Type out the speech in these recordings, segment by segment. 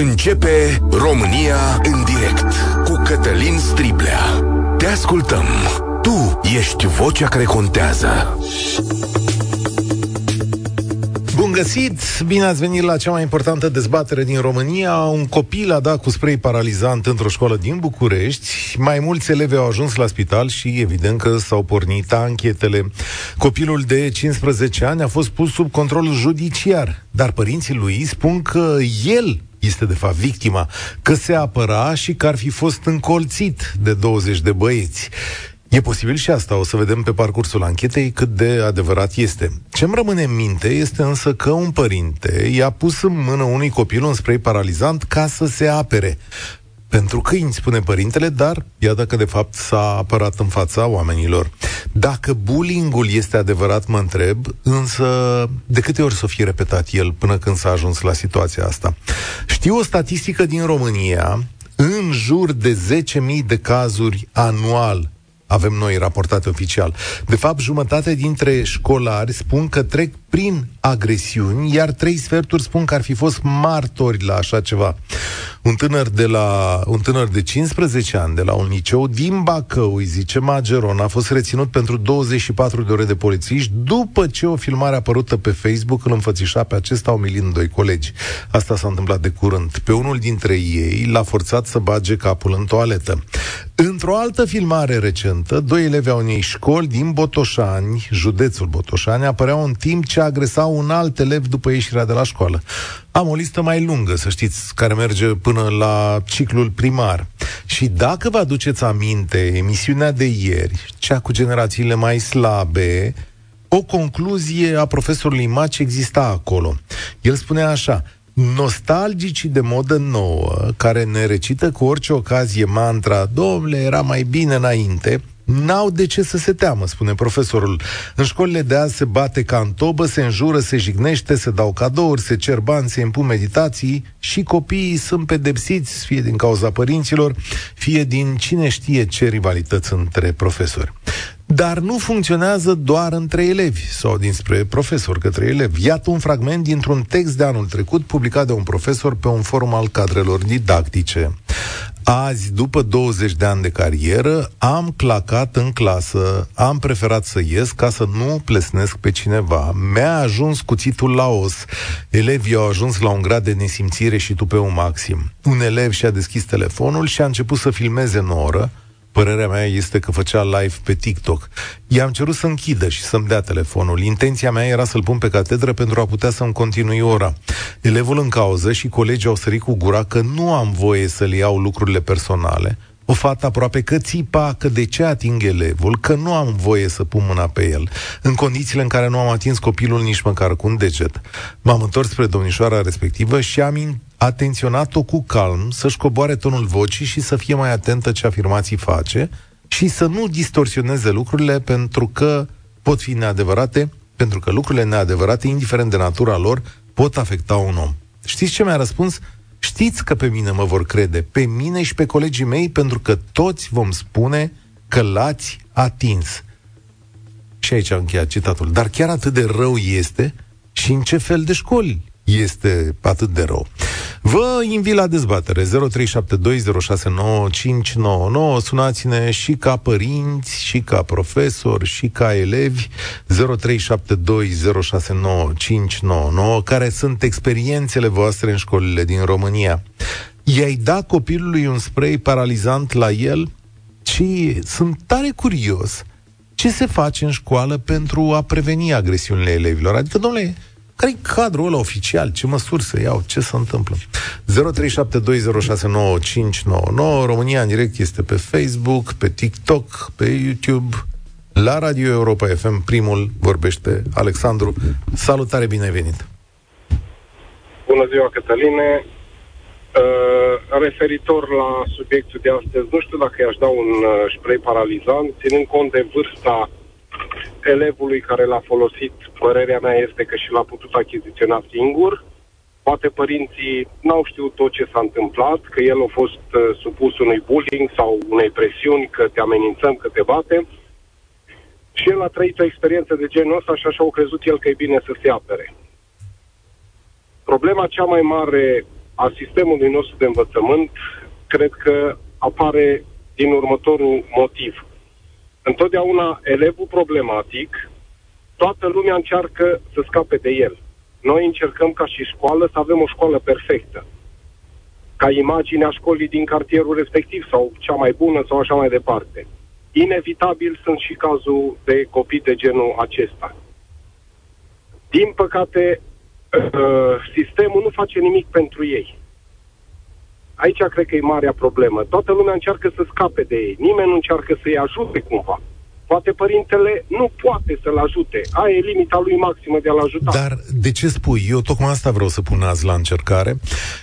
Începe România în direct cu Cătălin Striblea. Te ascultăm. Tu ești vocea care contează. Bun găsit! Bine ați venit la cea mai importantă dezbatere din România. Un copil a dat cu spray paralizant într-o școală din București. Mai mulți elevi au ajuns la spital și evident că s-au pornit anchetele. Copilul de 15 ani a fost pus sub control judiciar, dar părinții lui spun că el este de fapt victima, că se apăra și că ar fi fost încolțit de 20 de băieți. E posibil și asta, o să vedem pe parcursul anchetei cât de adevărat este. Ce-mi rămâne în minte este însă că un părinte i-a pus în mână unui copil un spray paralizant ca să se apere. Pentru câini, spune părintele, dar iată că de fapt s-a apărat în fața oamenilor. Dacă bullyingul este adevărat, mă întreb, însă de câte ori să fie repetat el până când s-a ajuns la situația asta? Știu o statistică din România, în jur de 10.000 de cazuri anual avem noi raportate oficial. De fapt, jumătate dintre școlari spun că trec prin agresiuni, iar trei sferturi spun că ar fi fost martori la așa ceva. Un tânăr de, la, un tânăr de 15 ani de la un liceu din Bacău, îi zice Mageron, a fost reținut pentru 24 de ore de polițiști după ce o filmare apărută pe Facebook îl înfățișa pe acesta umilind doi colegi. Asta s-a întâmplat de curând. Pe unul dintre ei l-a forțat să bage capul în toaletă. Într-o altă filmare recentă, doi elevi au unei școli din Botoșani, județul Botoșani, apăreau în timp ce agresau un alt elev după ieșirea de la școală. Am o listă mai lungă, să știți, care merge până la ciclul primar. Și dacă vă aduceți aminte, emisiunea de ieri, cea cu generațiile mai slabe, o concluzie a profesorului Maci exista acolo. El spunea așa, nostalgicii de modă nouă, care ne recită cu orice ocazie mantra, domnule, era mai bine înainte, N-au de ce să se teamă, spune profesorul. În școlile de azi se bate ca în tobă, se înjură, se jignește, se dau cadouri, se cer bani, se impun meditații și copiii sunt pedepsiți, fie din cauza părinților, fie din cine știe ce rivalități între profesori. Dar nu funcționează doar între elevi sau dinspre profesor către elevi. Iată un fragment dintr-un text de anul trecut publicat de un profesor pe un forum al cadrelor didactice. Azi, după 20 de ani de carieră, am clacat în clasă, am preferat să ies ca să nu plesnesc pe cineva. Mi-a ajuns cuțitul la os. Elevii au ajuns la un grad de nesimțire și tupeu maxim. Un elev și-a deschis telefonul și a început să filmeze în oră, Părerea mea este că făcea live pe TikTok. I-am cerut să închidă și să-mi dea telefonul. Intenția mea era să-l pun pe catedră pentru a putea să-mi continui ora. Elevul în cauză și colegii au sărit cu gura că nu am voie să-l iau lucrurile personale, o fată aproape că țipa că de ce ating elevul, că nu am voie să pun mâna pe el, în condițiile în care nu am atins copilul nici măcar cu un deget. M-am întors spre domnișoara respectivă și am atenționat-o cu calm să-și coboare tonul vocii și să fie mai atentă ce afirmații face și să nu distorsioneze lucrurile pentru că pot fi neadevărate, pentru că lucrurile neadevărate, indiferent de natura lor, pot afecta un om. Știți ce mi-a răspuns? Știți că pe mine mă vor crede, pe mine și pe colegii mei, pentru că toți vom spune că l-ați atins. Și aici am încheiat citatul. Dar chiar atât de rău este și în ce fel de școli este atât de rău. Vă invit la dezbatere 0372069599 Sunați-ne și ca părinți, și ca profesori, și ca elevi 0372069599 Care sunt experiențele voastre în școlile din România I-ai dat copilului un spray paralizant la el? Și sunt tare curios ce se face în școală pentru a preveni agresiunile elevilor. Adică, domnule, care e cadrul ăla oficial? Ce măsuri să iau? Ce se întâmplă? 0372069599 România în direct este pe Facebook, pe TikTok, pe YouTube, la Radio Europa FM. Primul vorbește Alexandru. Salutare, bine ai venit! Bună ziua, Cătăline! Uh, referitor la subiectul de astăzi, nu știu dacă i-aș da un uh, spray paralizant, ținând cont de vârsta elevului care l-a folosit, părerea mea este că și l-a putut achiziționa singur. Poate părinții n-au știut tot ce s-a întâmplat, că el a fost uh, supus unui bullying sau unei presiuni, că te amenințăm, că te batem. Și el a trăit o experiență de genul ăsta și așa au crezut el că e bine să se apere. Problema cea mai mare a sistemului nostru de învățământ cred că apare din următorul motiv. Întotdeauna elevul problematic, toată lumea încearcă să scape de el. Noi încercăm ca și școală să avem o școală perfectă. Ca imaginea școlii din cartierul respectiv sau cea mai bună sau așa mai departe. Inevitabil sunt și cazul de copii de genul acesta. Din păcate, uh, sistemul nu face nimic pentru ei. Aici cred că e marea problemă. Toată lumea încearcă să scape de ei. Nimeni nu încearcă să-i ajute cumva. Poate părintele nu poate să-l ajute. Aia e limita lui maximă de a-l ajuta. Dar de ce spui? Eu tocmai asta vreau să pun azi la încercare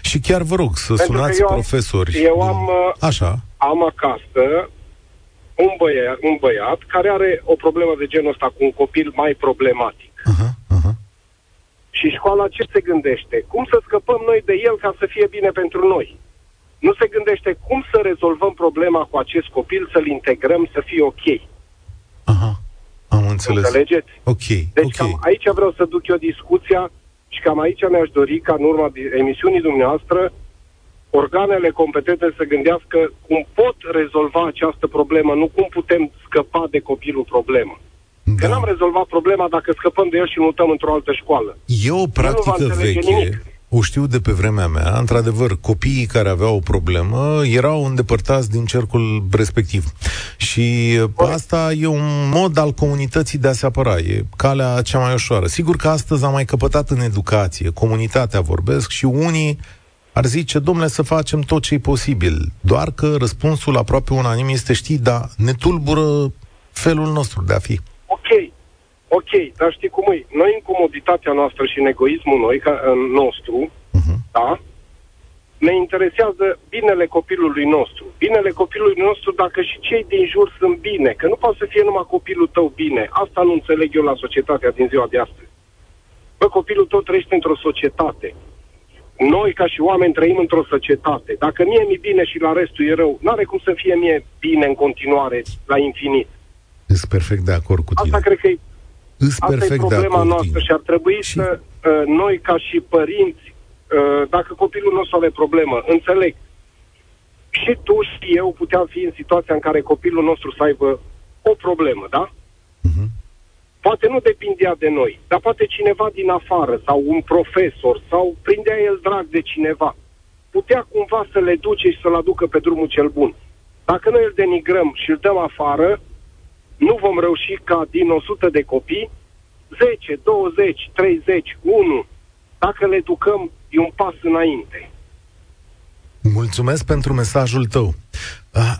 și chiar vă rog să Pentru sunați eu am, profesori. Eu am, uh, Așa. am acasă un băiat, un băiat care are o problemă de genul ăsta cu un copil mai problematic. Uh-huh, uh-huh. Și școala ce se gândește? Cum să scăpăm noi de el ca să fie bine pentru noi? Nu se gândește cum să rezolvăm problema cu acest copil, să-l integrăm, să fie ok. Aha, am înțeles. Înțelegeți? Ok, Deci ok. cam aici vreau să duc eu discuția și cam aici mi-aș dori ca în urma emisiunii dumneavoastră organele competente să gândească cum pot rezolva această problemă, nu cum putem scăpa de copilul problemă. Da. Că n-am rezolvat problema dacă scăpăm de el și mutăm într-o altă școală. E o practică veche, nimic. O știu de pe vremea mea, într-adevăr, copiii care aveau o problemă erau îndepărtați din cercul respectiv. Și Corect. asta e un mod al comunității de a se apăra, e calea cea mai ușoară. Sigur că astăzi am mai căpătat în educație, comunitatea vorbesc și unii ar zice, domnule, să facem tot ce e posibil. Doar că răspunsul aproape unanim este, știi, dar ne tulbură felul nostru de a fi. Ok, ok, dar știi cum e? Noi în comoditatea noastră și în egoismul noi, ca, în nostru, uh-huh. da? Ne interesează binele copilului nostru. Binele copilului nostru dacă și cei din jur sunt bine. Că nu poate să fie numai copilul tău bine. Asta nu înțeleg eu la societatea din ziua de astăzi. Bă, copilul tău trăiește într-o societate noi, ca și oameni, trăim într-o societate. Dacă mie mi bine și la restul e rău, n-are cum să fie mie bine în continuare, la infinit. Sunt perfect de acord cu tine. Asta cred că e, asta e problema noastră și ar trebui și... să, uh, noi, ca și părinți, uh, dacă copilul nostru are problemă, înțeleg, și tu și eu puteam fi în situația în care copilul nostru să aibă o problemă, da? Uh-huh. Poate nu depindea de noi, dar poate cineva din afară sau un profesor sau prindea el drag de cineva. Putea cumva să le duce și să-l aducă pe drumul cel bun. Dacă noi îl denigrăm și îl dăm afară, nu vom reuși ca din 100 de copii, 10, 20, 30, 1, dacă le educăm, e un pas înainte. Mulțumesc pentru mesajul tău.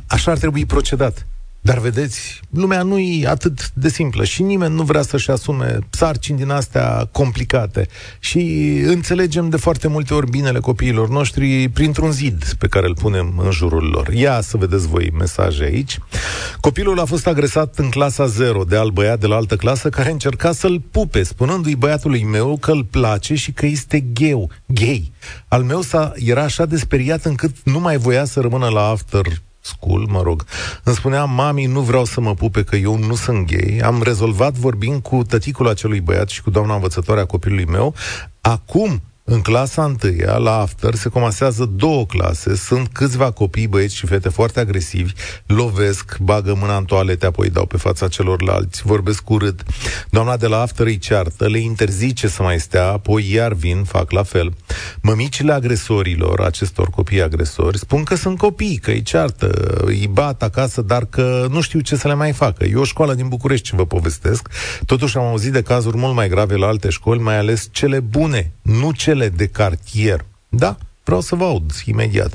Așa ar trebui procedat. Dar vedeți, lumea nu e atât de simplă și nimeni nu vrea să-și asume sarcini din astea complicate. Și înțelegem de foarte multe ori binele copiilor noștri printr-un zid pe care îl punem în jurul lor. Ia să vedeți voi mesaje aici. Copilul a fost agresat în clasa 0 de alt băiat de la altă clasă care încerca să-l pupe, spunându-i băiatului meu că îl place și că este gheu, gay. Al meu s-a, era așa de speriat încât nu mai voia să rămână la after school, mă rog, îmi spunea, mami, nu vreau să mă pupe că eu nu sunt gay. Am rezolvat vorbind cu tăticul acelui băiat și cu doamna învățătoare a copilului meu. Acum în clasa întâia, la after, se comasează două clase, sunt câțiva copii, băieți și fete foarte agresivi, lovesc, bagă mâna în toalete, apoi dau pe fața celorlalți, vorbesc urât. Doamna de la after îi ceartă, le interzice să mai stea, apoi iar vin, fac la fel. Mămicile agresorilor, acestor copii agresori, spun că sunt copii, că îi ceartă, îi bat acasă, dar că nu știu ce să le mai facă. E o școală din București ce vă povestesc. Totuși am auzit de cazuri mult mai grave la alte școli, mai ales cele bune, nu cele cele de cartier. Da, vreau să vă aud imediat.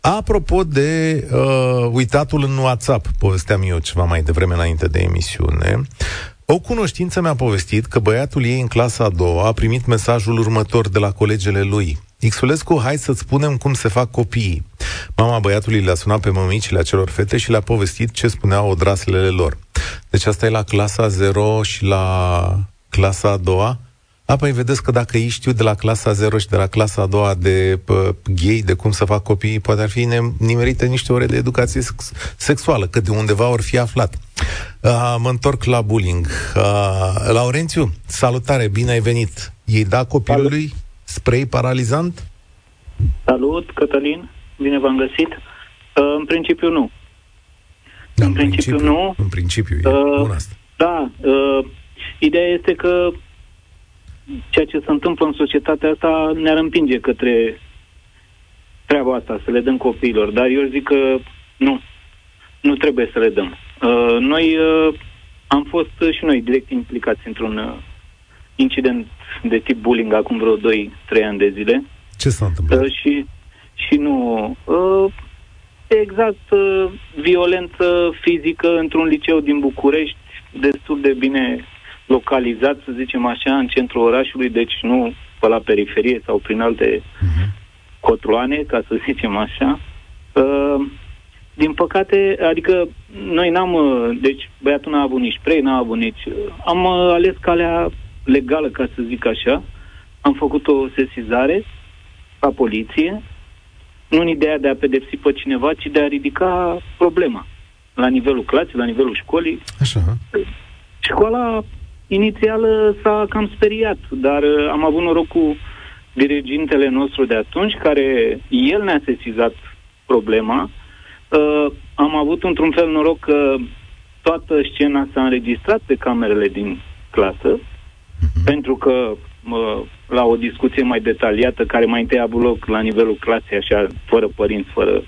Apropo de uh, uitatul în WhatsApp, povesteam eu ceva mai devreme înainte de emisiune, o cunoștință mi-a povestit că băiatul ei în clasa a doua a primit mesajul următor de la colegele lui. Xulescu, hai să-ți spunem cum se fac copiii. Mama băiatului le-a sunat pe mămicile acelor fete și le-a povestit ce spuneau odraslele lor. Deci asta e la clasa 0 și la clasa a doua? Apoi vedeți că dacă ei știu de la clasa 0 și de la clasa a doua de pă, gay, de cum să fac copiii, poate ar fi nimerite niște ore de educație sex- sexuală, că de undeva ori fi aflat. Uh, mă întorc la bullying. Uh, Laurențiu, salutare, bine ai venit. Ei da copilului spray paralizant? Salut, Cătălin, bine v-am găsit. Uh, în principiu nu. Da, în principiu, nu. În principiu, e Uh, bun asta. Da, uh, ideea este că ceea ce se întâmplă în societatea asta ne-ar împinge către treaba asta, să le dăm copiilor. Dar eu zic că nu, nu trebuie să le dăm. Uh, noi uh, am fost uh, și noi direct implicați într-un uh, incident de tip bullying acum vreo 2-3 ani de zile. Ce s-a întâmplat? Uh, și, și nu... Uh, exact uh, violență fizică într-un liceu din București, destul de bine localizat, să zicem așa, în centrul orașului, deci nu pe la periferie sau prin alte Mhm. cotloane, ca să zicem așa. Uh, din păcate, adică noi n-am, uh, deci băiatul n-a avut nici spray, n-a avut nici... uh, Am uh, ales calea legală, ca să zic așa. Am făcut o sesizare la poliție, nu în ideea de a pedepsi pe cineva, ci de a ridica problema la nivelul clasei, la nivelul școlii. Așa. Școala inițială s-a cam speriat, dar uh, am avut noroc cu dirigintele nostru de atunci, care el ne-a sesizat problema. Uh, am avut într-un fel noroc că toată scena s-a înregistrat pe camerele din clasă, pentru că mă, la o discuție mai detaliată, care mai întâi a avut loc la nivelul clasei, așa, fără părinți, fără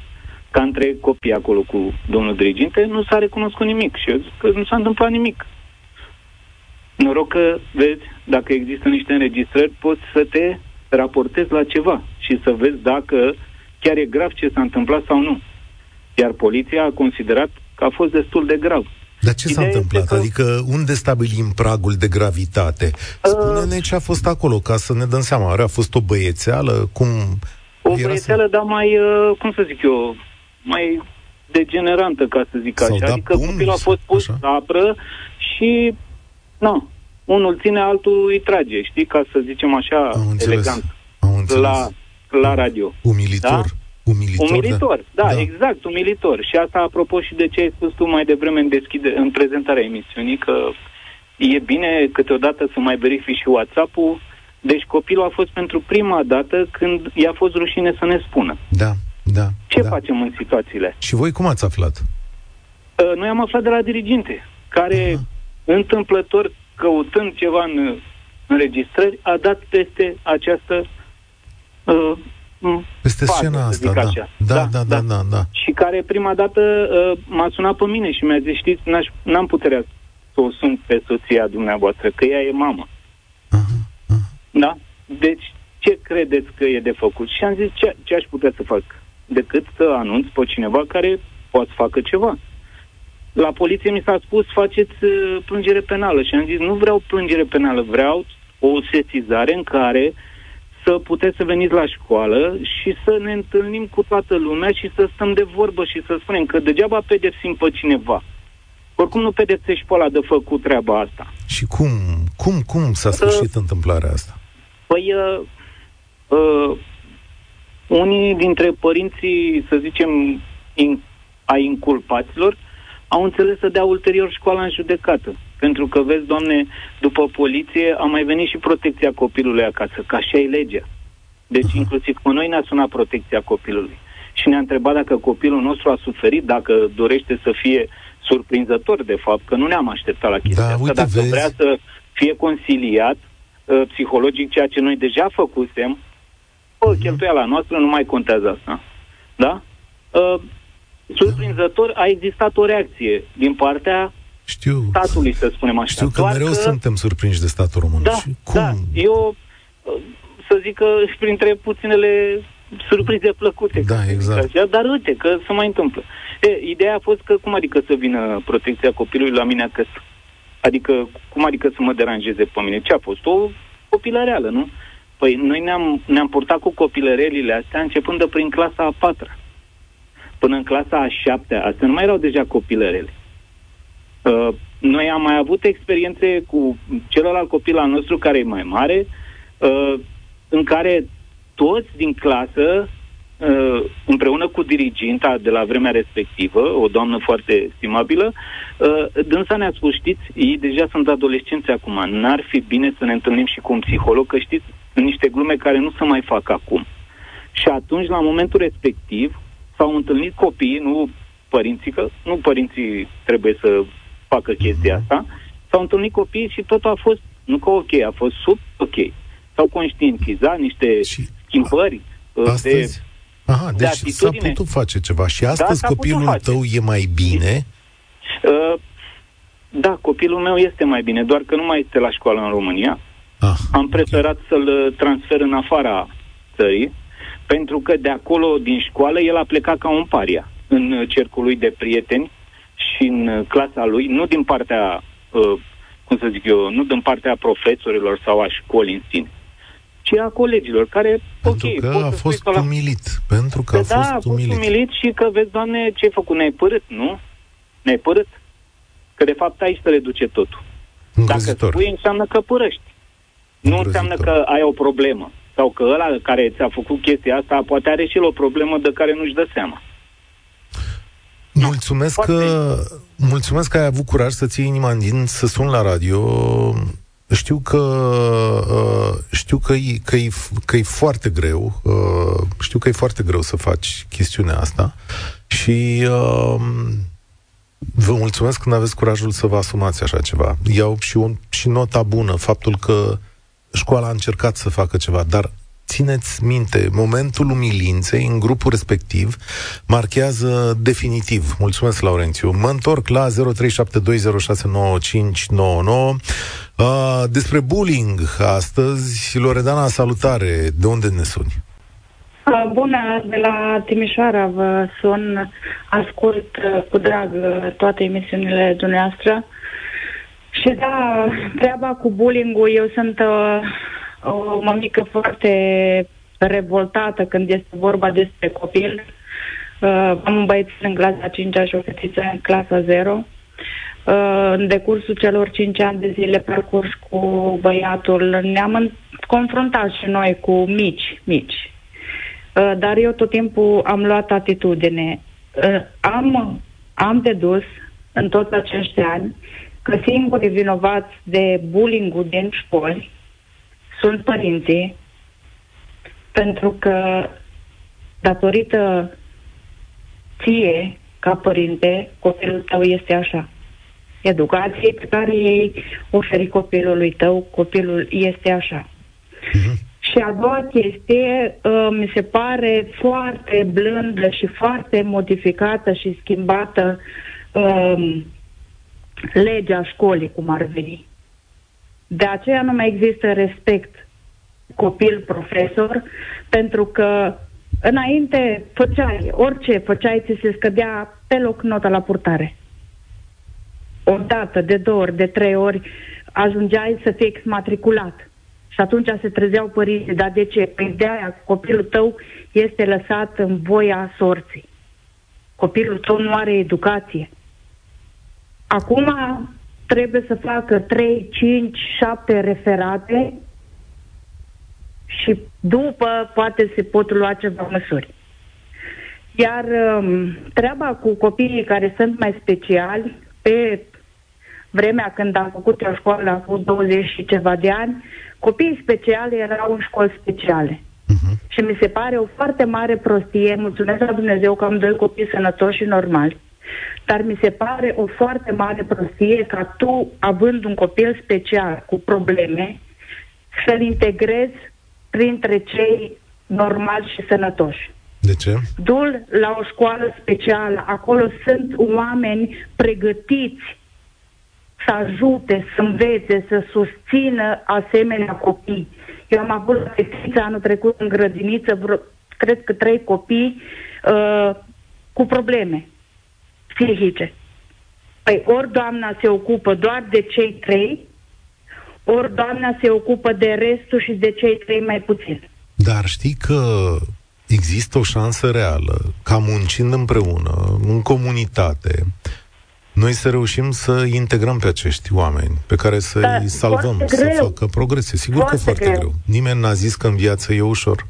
ca între copii acolo cu domnul diriginte, nu s-a recunoscut nimic și eu zic că nu s-a întâmplat nimic. Noroc că, vezi, dacă există niște înregistrări, poți să te raportezi la ceva și să vezi dacă chiar e grav ce s-a întâmplat sau nu. Iar poliția a considerat că a fost destul de grav. Dar ce s-a Ideea întâmplat? este că- Adică unde stabilim pragul de gravitate? Spune-ne ce a fost acolo, ca să ne dăm seama. Oare a fost o băiețeală? Cum O era să- băiețeală, dar mai, uh, cum să zic eu, mai degenerantă, ca să zic S-au așa. dat Adică pumni copilul a sau- fost pus așa? apră și, nu, unul ține, altul îi trage, știi, ca să zicem așa, Am înțeles. elegant, Am înțeles. la, la radio. Umilitor. Da? Umilitor, Umilitor, da, da, exact, umilitor. Și asta apropo și de ce ai spus tu mai devreme în, deschide, în prezentarea emisiunii, că e bine câteodată să mai verifici și WhatsApp-ul. Deci copilul a fost pentru prima dată când i-a fost rușine să ne spună. Da, da. Ce da. facem în situațiile? Și voi cum ați aflat? Uh, Noi am aflat de la diriginte, care întâmplător, căutând ceva în înregistrări, a dat peste această uh, m, Peste fază, scena să asta, zic da. așa. Da, da, da, da, da. Și care prima dată uh, m-a sunat pe mine și mi-a zis, știți, n-aș, n-am puterea să o sun pe soția dumneavoastră, că ea e mamă. Aha, aha. Da? Deci, ce credeți că e de făcut? Și am zis, ce, ce aș putea să fac? Decât să anunț pe cineva care poate să facă ceva. La poliție mi s-a spus, faceți uh, plângere penală. Și am zis, nu vreau plângere penală, vreau o sesizare în care să puteți să veniți la școală și să ne întâlnim cu toată lumea și să stăm de vorbă și să spunem că degeaba pedepsim pe cineva. Oricum nu pedepsești pe ăla de făcut treaba asta. Și cum, cum, cum s-a sfârșit întâmplarea asta? Păi, uh, uh, unii dintre părinții, să zicem, in, ai inculpaților, au înțeles să dea ulterior școala în judecată. Pentru că, vezi, doamne, după poliție a mai venit și protecția copilului acasă, ca așa e legea. Deci, uh-huh. inclusiv pe noi ne-a sunat protecția copilului. Și ne-a întrebat dacă copilul nostru a suferit, dacă dorește să fie surprinzător, de fapt, că nu ne-am așteptat la chestia Da, asta, uite, dacă vezi. vrea să fie consiliat uh, psihologic, ceea ce noi deja făcusem, Bă, cheltuiala noastră nu mai contează asta. Da? Uh, surprinzător a existat o reacție din partea Știu, statului, să spunem așa. știu că Doar mereu suntem surprinși de statul român. Da, Și cum? da. Eu, uh, să zic că și printre puținele surprize plăcute. Da, ca să zic exact. Așa, dar uite că se mai întâmplă. E, ideea a fost că cum adică să vină protecția copilului la mine acasă? Adică, cum adică să mă deranjeze pe mine? Ce a fost? O copilăreală, nu? Păi noi ne-am, ne-am purtat cu copilărelile astea începând de prin clasa a patra. Până în clasa a șaptea. Astea nu mai erau deja copilărele. Uh, noi am mai avut experiențe cu celălalt copil al nostru care e mai mare, uh, în care toți din clasă, uh, împreună cu diriginta de la vremea respectivă, o doamnă foarte stimabilă, uh, dânsa ne-a spus, știți, ei deja sunt adolescenți acum, n-ar fi bine să ne întâlnim și cu un psiholog, că știți, sunt niște glume care nu se mai fac acum. Și atunci, la momentul respectiv, s-au întâlnit copiii, nu părinții, că nu părinții trebuie să facă chestia Mhm. asta, s-au întâlnit copiii și totul a fost, nu că ok, a fost sub ok. S-au conștientizat niște Și schimbări uh, de astăzi... Aha, de deci s-a atitudine. putut face ceva. Și astăzi s-a putut copilul face. tău e mai bine? Uh, da, copilul meu este mai bine, doar că nu mai este la școală în România. Ah, Am preferat să-l uh, transfer în afara țării, pentru că de acolo, din școală, el a plecat ca un paria în uh, cercul lui de prieteni și în uh, clasa lui, nu din partea, uh, cum să zic eu, nu din partea profesorilor sau a școlii în sine, ci a colegilor, care, pentru ok, că poți a să fost spui că la- umilit. Pentru că a da, a fost fost umilit. umilit și că, vezi, doamne, ce ai făcut? Ne-ai părât, nu? Ne-ai părât? Că, de fapt, aici se reduce totul. Dacă Îngrozitor. spui, înseamnă că părăști. Nu Îngrozitor. înseamnă că ai o problemă. Sau că ăla care ți-a făcut chestia asta poate are și el o problemă de care nu-și dă seama. Mulțumesc Foarte- că, mulțumesc că ai avut curaj să ții inima în din, să sun la radio. Știu că uh, știu că e, că, e, că e foarte greu. Uh, știu că e foarte greu să faci chestiunea asta. Și uh, vă mulțumesc când aveți curajul să vă asumați așa ceva. Iau și, un, și nota bună, faptul că școala a încercat să facă ceva, dar țineți minte, momentul umilinței în grupul respectiv marchează definitiv. Mulțumesc, Laurențiu. Mă întorc la 0372069599. Uh, despre bullying astăzi. Loredana, salutare. De unde ne suni? Uh, Bună, de la Timișoara vă sun, ascult uh, cu drag uh, toate emisiunile dumneavoastră. Și da, treaba cu bullying-ul, eu sunt uh, o mămică foarte revoltată când este vorba despre copil. Uh, am un băiețel în clasa 5 și o fetiță în clasa 0. Uh, în decursul celor 5 ani de zile parcurs cu băiatul ne-am în- confruntat și noi cu mici, mici. Uh, dar eu tot timpul am luat atitudine. Uh, am, am dedus în toți acești ani că singurii vinovați de bullying-ul din școli sunt părinții, pentru că datorită ție, ca părinte, copilul tău este așa. Educației pe care ei oferi copilului tău, copilul este așa. Și a doua chestie, uh, mi se pare foarte blândă și foarte modificată și schimbată um, legea școlii, cum ar veni. De aceea nu mai există respect copil-profesor, pentru că înainte făceai, orice făceai, ți se scădea pe loc nota la purtare. O dată, de două ori, de trei ori, ajungeai să fii exmatriculat. Și atunci se trezeau părinții, dar de ce? Păi de aia copilul tău este lăsat în voia sorții. Copilul tău nu are educație. Acum trebuie să facă 3, 5, 7 referate și după poate se pot lua ceva măsuri. Iar um, treaba cu copiii care sunt mai speciali, pe vremea când am făcut eu școală, am avut 20 și ceva de ani, copiii speciali erau în școli speciale. Uh-huh. Și mi se pare o foarte mare prostie, mulțumesc la Dumnezeu că am doi copii sănătoși și normali, dar mi se pare o foarte mare prostie ca tu, având un copil special cu probleme, să-l integrezi printre cei normali și sănătoși. De ce? Du-l la o școală specială, acolo sunt oameni pregătiți să ajute, să învețe, să susțină asemenea copii. Eu am avut la fetiță anul trecut în grădiniță, vreo, cred că trei copii uh, cu probleme psihice. Păi ori doamna se ocupă doar de cei trei, ori doamna se ocupă de restul și de cei trei mai puțin. Dar știi că există o șansă reală ca muncind împreună, în comunitate, noi să reușim să integrăm pe acești oameni, pe care să Da, îi salvăm, foarte să greu. facă progrese. Sigur că Foarte foarte greu. greu. Nimeni n-a zis că în viață e ușor.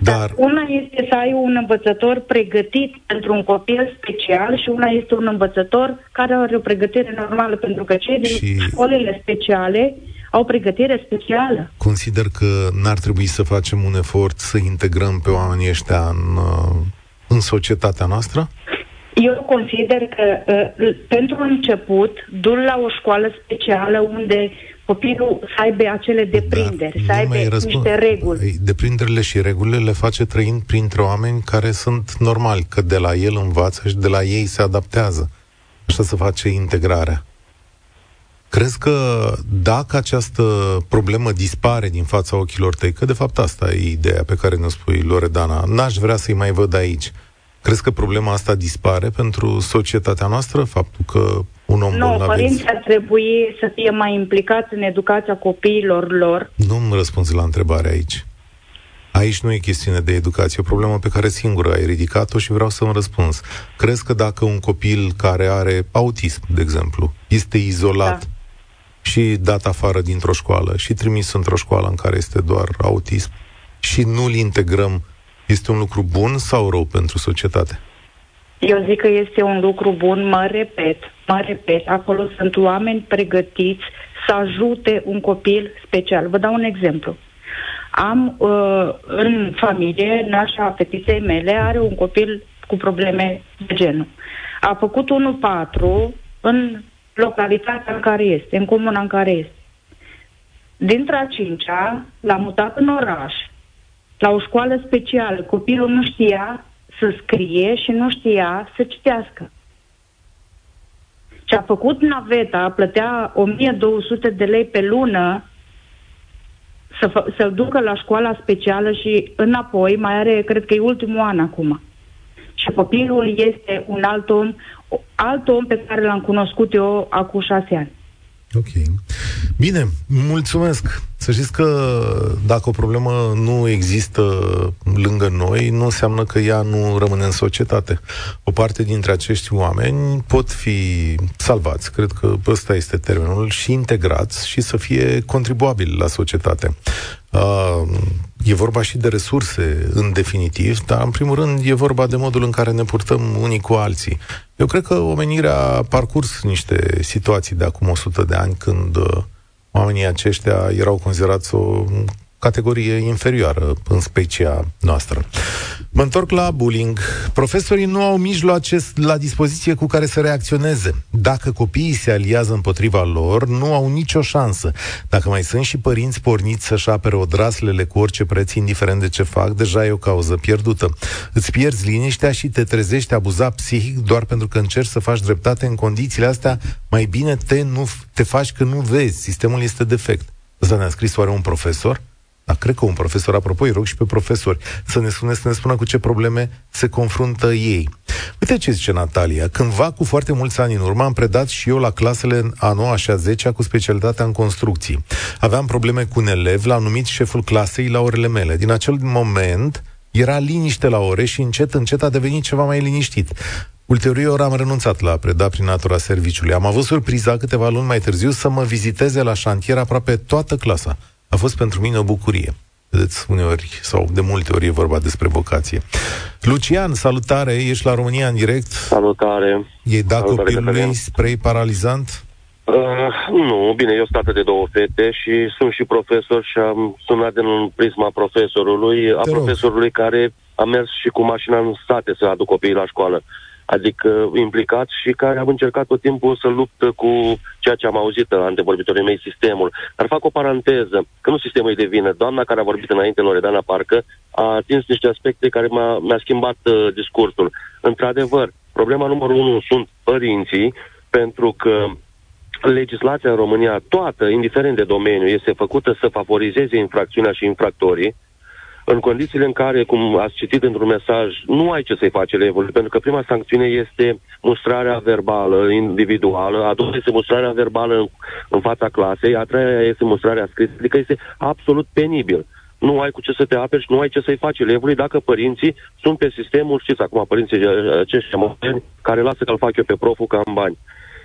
Dar, Una este să ai un învățător pregătit pentru un copil special și una este un învățător care are o pregătire normală, pentru că cei din Și- școlile speciale au pregătire specială. Consider că n-ar trebui să facem un efort să integrăm pe oamenii ăștia în, uh, în societatea noastră? Eu consider că uh, pentru început, du la o școală specială unde copilul să aibă acele deprinderi, să aibă niște reguli. Păi, deprinderile și regulile le face trăind printre oameni care sunt normali, că de la el învață și de la ei se adaptează. Așa se face integrarea. Crezi că dacă această problemă dispare din fața ochilor tăi, că de fapt asta e ideea pe care ne spui, Loredana, n-aș vrea să-i mai văd aici. Crezi că problema asta dispare pentru societatea noastră? Faptul că un om Nu, părinții ar trebui să fie mai implicați în educația copiilor lor. Nu-mi răspunzi la întrebare aici. Aici nu e chestiune de educație, e o problemă pe care singură ai ridicat-o și vreau să-mi răspuns. Crezi că dacă un copil care are autism, de exemplu, este izolat da. și dat afară dintr-o școală și trimis într-o școală în care este doar autism și nu-l integrăm, este un lucru bun sau rău pentru societate? Eu zic că este un lucru bun, mă repet, mă repet, acolo sunt oameni pregătiți să ajute un copil special. Vă dau un exemplu. Am uh, în familie, nașa fetiței mele are un copil cu probleme de genul. A făcut 1-4 în localitatea în care este, în comuna în care este. Dintre a cincea, l-a mutat în oraș, la o școală specială. Copilul nu știa să scrie și nu știa să citească. Și a făcut naveta, plătea 1200 de lei pe lună să fă, să-l ducă la școala specială și înapoi, mai are, cred că e ultimul an acum. Și copilul este un alt om, alt om pe care l-am cunoscut eu acum șase ani. Ok. Bine, mulțumesc. Să știți că dacă o problemă nu există lângă noi, nu înseamnă că ea nu rămâne în societate. O parte dintre acești oameni pot fi salvați, cred că ăsta este termenul, și integrați și să fie contribuabili la societate. Uh, e vorba și de resurse, în definitiv, dar, în primul rând, e vorba de modul în care ne purtăm unii cu alții. Eu cred că omenirea a parcurs niște situații de acum 100 de ani când uh, oamenii aceștia erau considerați o categorie inferioară în specia noastră. Mă întorc la bullying. Profesorii nu au mijloace la dispoziție cu care să reacționeze. Dacă copiii se aliază împotriva lor, nu au nicio șansă. Dacă mai sunt și părinți porniți să-și apere odraslele cu orice preț, indiferent de ce fac, deja e o cauză pierdută. Îți pierzi liniștea și te trezești abuzat psihic doar pentru că încerci să faci dreptate în condițiile astea, mai bine te, nu, te faci că nu vezi. Sistemul este defect. Asta ne-a scris oare un profesor? Dar cred că un profesor, apropo, îi rog și pe profesori să ne spune, să ne spună cu ce probleme se confruntă ei. Uite ce zice Natalia. Cândva, cu foarte mulți ani în urmă, am predat și eu la clasele a 9 și a 10 cu specialitatea în construcții. Aveam probleme cu un elev, l-a numit șeful clasei la orele mele. Din acel moment, era liniște la ore și încet, încet a devenit ceva mai liniștit. Ulterior am renunțat la a preda prin natura serviciului. Am avut surpriza câteva luni mai târziu să mă viziteze la șantier aproape toată clasa a fost pentru mine o bucurie. Vedeți, uneori sau de multe ori e vorba despre vocație. Lucian, salutare, ești la România în direct. Salutare. E dat copilului spray paralizant? Uh, nu, bine, eu sunt de două fete și sunt și profesor și am sunat din prisma profesorului, a profesorului care a mers și cu mașina în state să aduc copiii la școală adică implicat și care am încercat tot timpul să luptă cu ceea ce am auzit antevorbitorii mei, sistemul. Dar fac o paranteză, că nu sistemul e de vină. Doamna care a vorbit înainte, Loredana Parcă, a atins niște aspecte care m-a, mi-a schimbat uh, discursul. Într-adevăr, problema numărul unu sunt părinții, pentru că legislația în România, toată, indiferent de domeniu, este făcută să favorizeze infracțiunea și infractorii, în condițiile în care, cum ați citit într-un mesaj, nu ai ce să-i faci elevului, pentru că prima sancțiune este mustrarea verbală individuală, a doua este mustrarea verbală în, în fața clasei, a treia este mustrarea scrisă, adică este absolut penibil. Nu ai cu ce să te aperi și nu ai ce să-i faci elevului dacă părinții sunt pe sistemul, știți acum, părinții aceștia moderni, care lasă că-l fac eu pe proful ca în bani.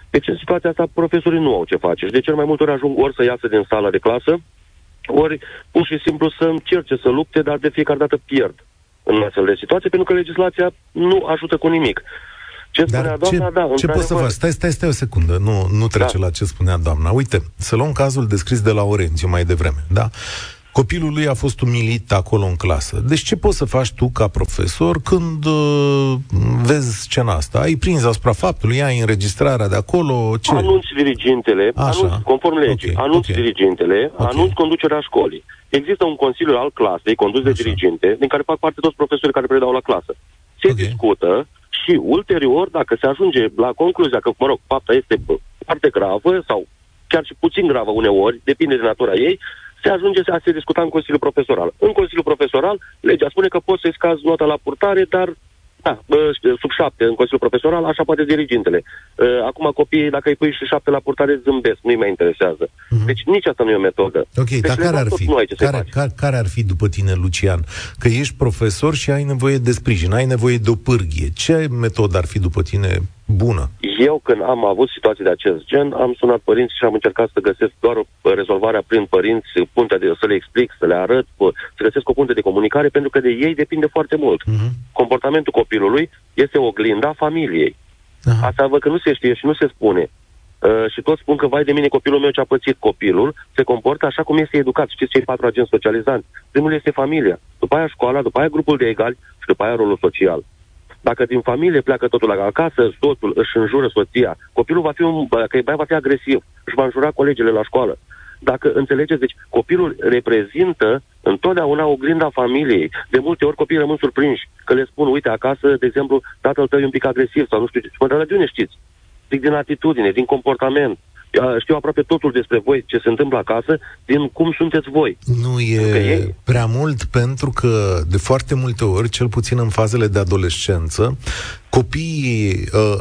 Deci în situația asta profesorii nu au ce face și de cel mai multe ori ajung ori să iasă din sala de clasă, ori pur și simplu să încerce să lupte, dar de fiecare dată pierd în astfel de situație, pentru că legislația nu ajută cu nimic. Ce spunea doamna, ce, da, ce poți să faci? Stai, stai, stai o secundă, nu, nu trece da. la ce spunea doamna. Uite, să luăm cazul descris de la Orențiu mai devreme, da? Copilul lui a fost umilit acolo în clasă. Deci ce poți să faci tu ca profesor când uh, vezi scena asta? Ai prins asupra faptului, ai înregistrarea de acolo? Ce? Anunți dirigintele, Așa. anunț, conform legii, okay. anunți okay. dirigintele, okay. anunți conducerea școlii. Există un consiliu al clasei, condus Așa. de diriginte, din care fac parte toți profesorii care predau la clasă. Se okay. discută și ulterior, dacă se ajunge la concluzia că, mă rog, fapta este foarte gravă sau chiar și puțin gravă uneori, depinde de natura ei, se ajunge să se discuta în Consiliul Profesoral. În Consiliul Profesoral, legea spune că poți să-i scazi nota la purtare, dar da, sub șapte în Consiliul Profesoral, așa poate dirigintele. Acum copiii, dacă îi pui și șapte la purtare, zâmbesc, nu-i mai interesează. Uh-huh. Deci nici asta nu e o metodă. Ok, deci dar care ar fi? Care, care, care ar fi după tine, Lucian? Că ești profesor și ai nevoie de sprijin, ai nevoie de o pârghie. Ce metodă ar fi după tine bună? Eu, când am avut situații de acest gen, am sunat părinți și am încercat să găsesc doar o rezolvarea prin părinți, puntea de, să le explic, să le arăt, să găsesc o punte de comunicare, pentru că de ei depinde foarte mult. Uh-huh. Comportamentul copilului este oglinda familiei. Uh-huh. Asta văd că nu se știe și nu se spune. Uh, și toți spun că, vai de mine, copilul meu ce a pățit copilul, se comportă așa cum este educat. Știți cei patru agenți socializanți? Primul este familia, după aia școala, după aia grupul de egali și după aia rolul social. Dacă din familie pleacă totul la acasă, soțul își înjură soția, copilul va fi un, că va fi agresiv, își va înjura colegele la școală. Dacă înțelegeți, deci copilul reprezintă întotdeauna oglinda familiei. De multe ori copiii rămân surprinși că le spun, uite, acasă, de exemplu, tatăl tău e un pic agresiv sau nu știu ce. Mă, dar de unde știți? Zic din atitudine, din comportament știu aproape totul despre voi, ce se întâmplă acasă, din cum sunteți voi. Nu e prea mult pentru că de foarte multe ori, cel puțin în fazele de adolescență, copiii uh,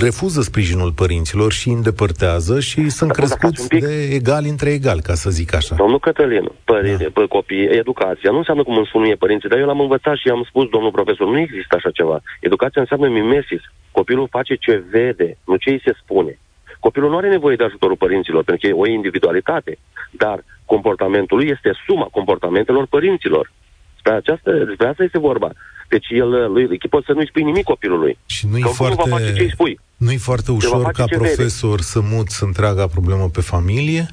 refuză sprijinul părinților și îndepărtează și sunt Acum, crescuți de egal între egal, ca să zic așa. Domnul Cătălin, părinte, da. copii, educația nu înseamnă cum îmi spun mie părinții, dar eu l-am învățat și am spus, domnul profesor, nu există așa ceva. Educația înseamnă mimesis. Copilul face ce vede, nu ce îi se spune. Copilul nu are nevoie de ajutorul părinților, pentru că e o individualitate, dar comportamentul lui este suma comportamentelor părinților. Despre, aceasta, despre asta este vorba. Deci el, lui, poți să nu-i spui nimic copilului. Și nu-i foarte, va face ce spui. Nu-i foarte ușor ca profesor vede. să muți întreaga problemă pe familie?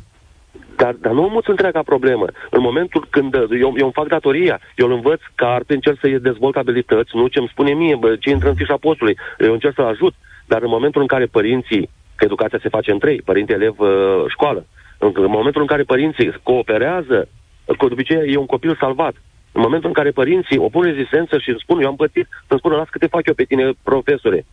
Dar, dar nu muți întreaga problemă. În momentul când eu, eu îmi fac datoria, eu îl învăț carte, încerc să-i dezvolt abilități, nu ce îmi spune mie, bă, ce intră în fișa postului. Eu încerc să ajut. Dar în momentul în care părinții că educația se face în trei, părinte, elev, uh, școală. În, în momentul în care părinții cooperează, că de obicei e un copil salvat. În momentul în care părinții opun rezistență și îmi spun, eu am pățit, să-mi spună, las că te fac eu pe tine, profesore.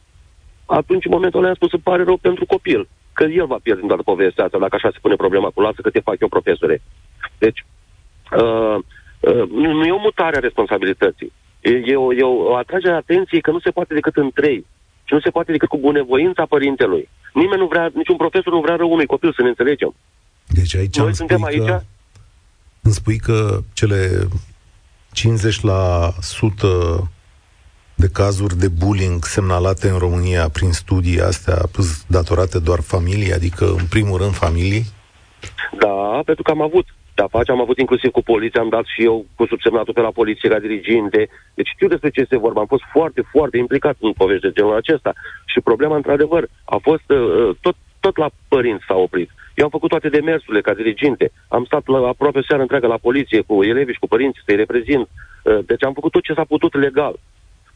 Atunci, în momentul ăla, am spus, îmi pare rău pentru copil, că el va pierde în toată povestea asta, dacă așa se pune problema cu lasă că te fac eu, profesore. Deci, uh, uh, nu e o mutare a responsabilității. E, e, o, e o atragere a atenției că nu se poate decât în trei. Și nu se poate decât cu bunevoința părintelui. Nimeni nu vrea, niciun profesor nu vrea rău unui copil, să ne înțelegem. Deci aici Noi suntem aici... Că, îmi spui că cele 50 la sută de cazuri de bullying semnalate în România prin studii astea, datorate doar familiei, adică în primul rând familiei? Da, pentru că am avut de a face. Am avut inclusiv cu poliția, am dat și eu cu subsemnatul pe la poliție ca diriginte. Deci știu despre ce este vorba. Am fost foarte, foarte implicat în povești de genul acesta. Și problema, într-adevăr, a fost uh, uh, tot, tot la părinți s-a oprit. Eu am făcut toate demersurile ca diriginte. Am stat la, aproape seara întreagă la poliție cu elevii și cu părinții să-i reprezint. Uh, deci am făcut tot ce s-a putut legal.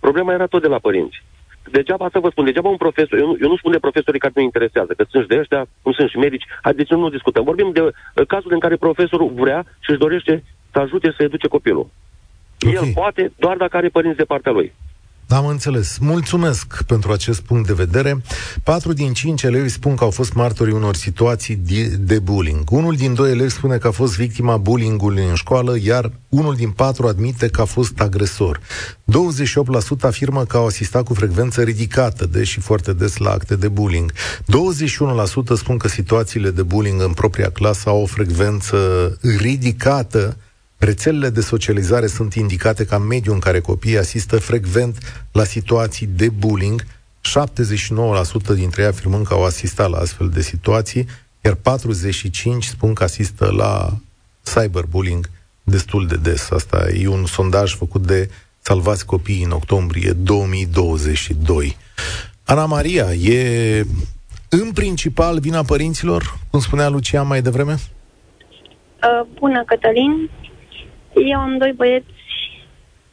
Problema era tot de la părinți degeaba să vă spun, degeaba un profesor, eu nu, eu nu spun de profesorii care nu interesează, că sunt și de ăștia, cum sunt și medici, haideți să nu discutăm. Vorbim de uh, cazul în care profesorul vrea și își dorește să ajute să educe copilul. Okay. El poate doar dacă are părinți de partea lui. Am înțeles. Mulțumesc pentru acest punct de vedere. Patru din cinci elevi spun că au fost martorii unor situații de bullying. Unul din doi elevi spune că a fost victima bullyingului în școală, iar unul din patru admite că a fost agresor. 28% afirmă că au asistat cu frecvență ridicată, deși foarte des la acte de bullying. 21% spun că situațiile de bullying în propria clasă au o frecvență ridicată, Rețelele de socializare sunt indicate ca mediu în care copiii asistă frecvent la situații de bullying, 79% dintre ei afirmând că au asistat la astfel de situații, iar 45% spun că asistă la cyberbullying destul de des. Asta e un sondaj făcut de Salvați Copiii în octombrie 2022. Ana Maria, e în principal vina părinților, cum spunea Lucian mai devreme? Uh, bună, Cătălin. Eu am doi băieți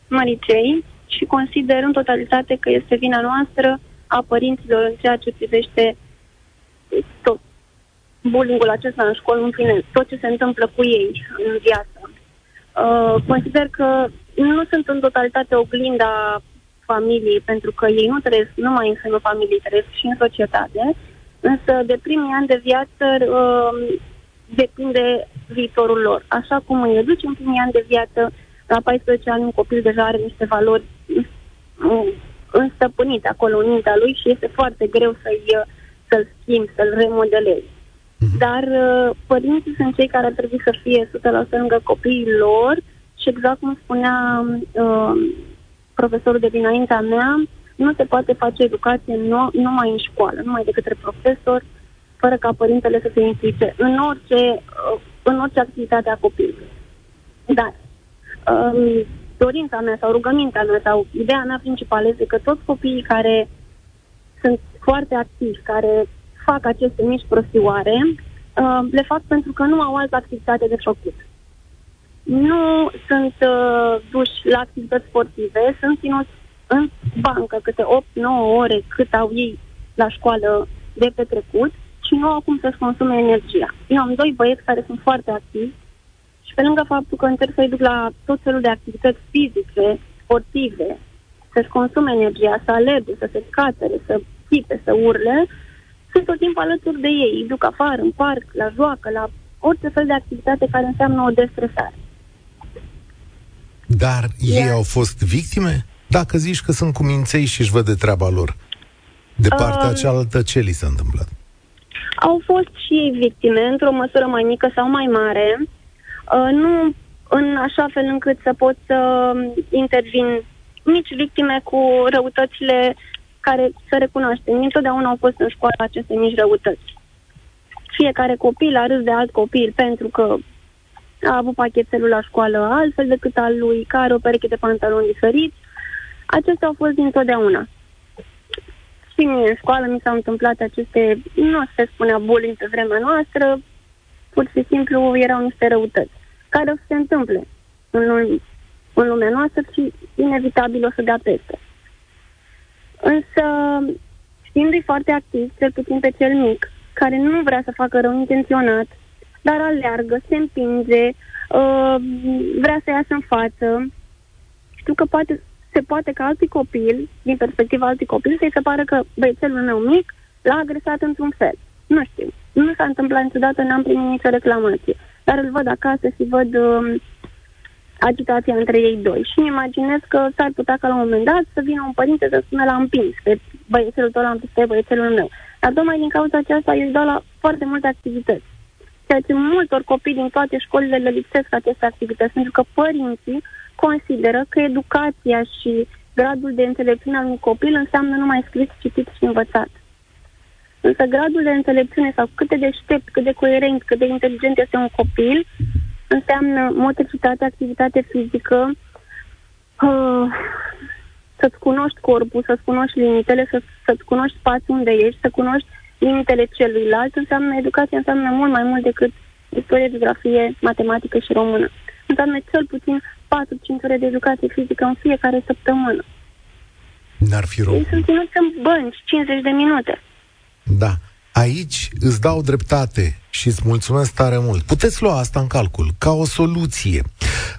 măricei și consider în totalitate că este vina noastră a părinților în ceea ce privește tot bullying-ul acesta în școală, în fine, tot ce se întâmplă cu ei în viață. Uh, consider că nu sunt în totalitate oglinda familiei, pentru că ei nu trăiesc numai în sânul familiei, trăiesc și în societate, însă de primii ani de viață uh, depinde viitorul lor. Așa cum îi educi în primii ani de viață, la 14 ani un copil deja are niște valori înstăpânite acolo în mintea lui și este foarte greu să-i, să-l schimbi, să-l remodelezi. Mhm. Dar uh, părinții sunt cei care ar trebui să fie 100% lângă copiii lor și exact cum spunea uh, profesorul de dinaintea mea, nu se poate face educație nu, numai în școală, numai de către profesor, fără ca părintele să se implice în orice, uh, în orice activitate a copilului. Dar um, dorința mea sau rugămintea mea sau ideea mea principală este că toți copiii care sunt foarte activi, care fac aceste mici prostioare, uh, le fac pentru că nu au altă activitate de făcut. Nu sunt uh, duși la activități sportive, sunt ținuți în bancă câte 8-9 ore cât au ei la școală de petrecut și nu au cum să-și consume energia. Eu am doi băieți care sunt foarte activi și pe lângă faptul că încerc să-i duc la tot felul de activități fizice, sportive, să-și consume energia, să alerge, să se scatere, să chipe, să urle, sunt tot timpul alături de ei. Îi duc afară, în parc, la joacă, la orice fel de activitate care înseamnă o destresare. Dar ei Iar... au fost victime? Dacă zici că sunt cu minței și își văd de treaba lor, de partea um, cealaltă, ce li s-a întâmplat? Au fost și ei victime, într-o măsură mai mică sau mai mare, uh, nu în așa fel încât să pot să intervin mici victime cu răutățile care să recunoaștem. Întotdeauna au fost în școală aceste mici răutăți. Fiecare copil a râs de alt copil pentru că a avut pachetelul la școală altfel decât al lui, care o pereche de pantaloni diferit. Acestea au fost dintotdeauna și mie în școală mi s-au întâmplat aceste, nu se spunea bullying pe vremea noastră, pur și simplu erau niște răutăți, care o să se întâmple în, lume, în lumea noastră și inevitabil o să dea peste. Însă, știindu-i foarte activ, cel puțin pe cel mic, care nu vrea să facă rău intenționat, dar aleargă, se împinge, uh, vrea să iasă în față, știu că poate se poate ca alții copil, din perspectiva alții copil, să-i se pară că băiețelul meu mic l-a agresat într-un fel. Nu știu. Nu s-a întâmplat niciodată, n-am primit nicio reclamație. Dar îl văd acasă și văd um, agitația între ei doi. Și îmi imaginez că s-ar putea ca la un moment dat să vină un părinte să spună la împins pe băiețelul tău, l-am împins pe băiețelul meu. Dar tocmai din cauza aceasta eu își dau la foarte multe activități. Ceea ce multor copii din toate școlile le lipsesc aceste activități, pentru că părinții consideră că educația și gradul de înțelepciune al unui copil înseamnă numai scris, citit și învățat. Însă gradul de înțelepciune sau cât de deștept, cât de coerent, cât de inteligent este un copil, înseamnă motricitate, activitate fizică, uh, să-ți cunoști corpul, să-ți cunoști limitele, să, să-ți cunoști spațiul unde ești, să cunoști limitele celuilalt, înseamnă educație, înseamnă mult mai mult decât istorie, geografie, matematică și română. Înseamnă cel puțin 4-5 ore de educație fizică în fiecare săptămână. N-ar fi rău. Ei sunt ținuți în bănci 50 de minute. Da. Aici îți dau dreptate și îți mulțumesc tare mult. Puteți lua asta în calcul, ca o soluție.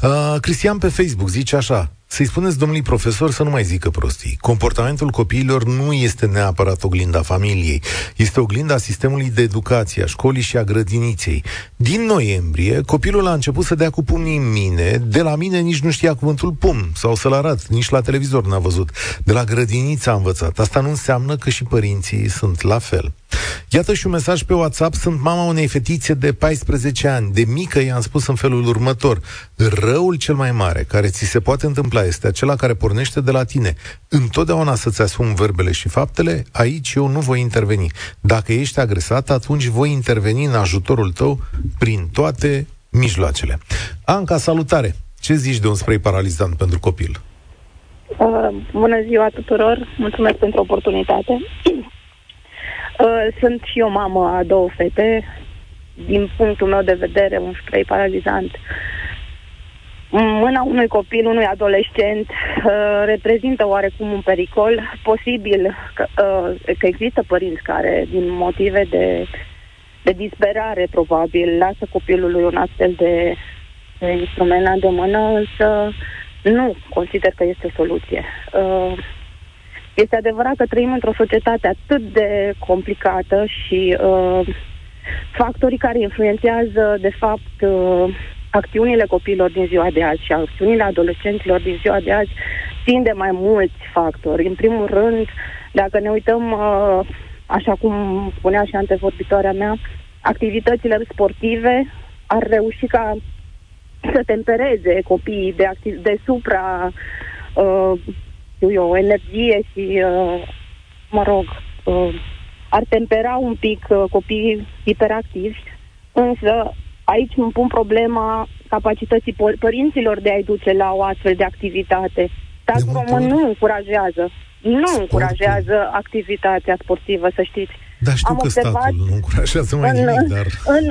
Uh, Cristian pe Facebook zice așa, să-i spuneți domnului profesor să nu mai zică prostii. Comportamentul copiilor nu este neapărat oglinda familiei, este oglinda sistemului de educație, a școlii și a grădiniței. Din noiembrie, copilul a început să dea cu pumnii în mine, de la mine nici nu știa cuvântul pum, sau să-l arăt, nici la televizor n-a văzut. De la grădiniță a învățat. Asta nu înseamnă că și părinții sunt la fel. Iată și un mesaj pe WhatsApp, sunt mama unei fetițe de 14 ani. De mică i-am spus în felul următor, răul cel mai mare care ți se poate întâmpla este acela care pornește de la tine. Întotdeauna să-ți asumi verbele și faptele, aici eu nu voi interveni. Dacă ești agresat, atunci voi interveni în ajutorul tău prin toate mijloacele. Anca, salutare! Ce zici de un spray paralizant pentru copil? Uh, bună ziua tuturor, mulțumesc pentru oportunitate. Uh, sunt și eu mamă a două fete. Din punctul meu de vedere, un spray paralizant mâna unui copil, unui adolescent, uh, reprezintă oarecum un pericol. Posibil că, uh, că există părinți care, din motive de, de disperare, probabil, lasă copilului un astfel de, de instrument la îndemână, însă nu consider că este soluție. Uh, este adevărat că trăim într-o societate atât de complicată și uh, factorii care influențează, de fapt, uh, acțiunile copiilor din ziua de azi și acțiunile adolescenților din ziua de azi țin de mai mulți factori. În primul rând, dacă ne uităm, uh, așa cum spunea și antevorbitoarea mea, activitățile sportive ar reuși ca să tempereze copiii de, activ- de supra uh, eu, energie și, uh, mă rog, uh, ar tempera un pic uh, copiii hiperactivi, însă aici îmi pun problema capacității părinților de a-i duce la o astfel de activitate. Statul român nu încurajează. Nu Sportul. încurajează activitatea sportivă, să știți. Da, știu Am că observat statul nu încurajează mai în, nimic, dar... În,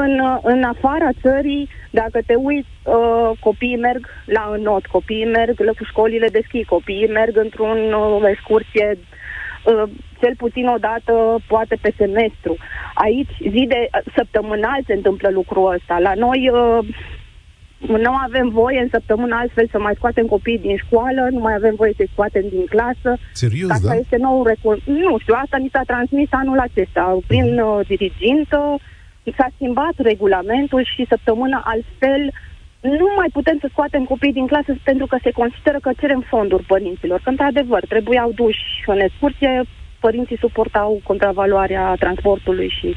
în, în, în afara țării, dacă te uiți, uh, copiii merg la înot, copiii merg la școlile de schi, copiii merg într-un uh, excursie uh, cel puțin o dată, poate pe semestru. Aici, zi de săptămânal se întâmplă lucrul ăsta. La noi uh, nu avem voie în săptămână altfel să mai scoatem copiii din școală, nu mai avem voie să-i scoatem din clasă. Serios, asta da? este nou recul. Nu știu, asta ni s-a transmis anul acesta. Prin uh, dirigint uh, s-a schimbat regulamentul și săptămâna altfel nu mai putem să scoatem copiii din clasă pentru că se consideră că cerem fonduri părinților. Că, într-adevăr, trebuiau duși în excursie, părinții suportau contravaloarea transportului și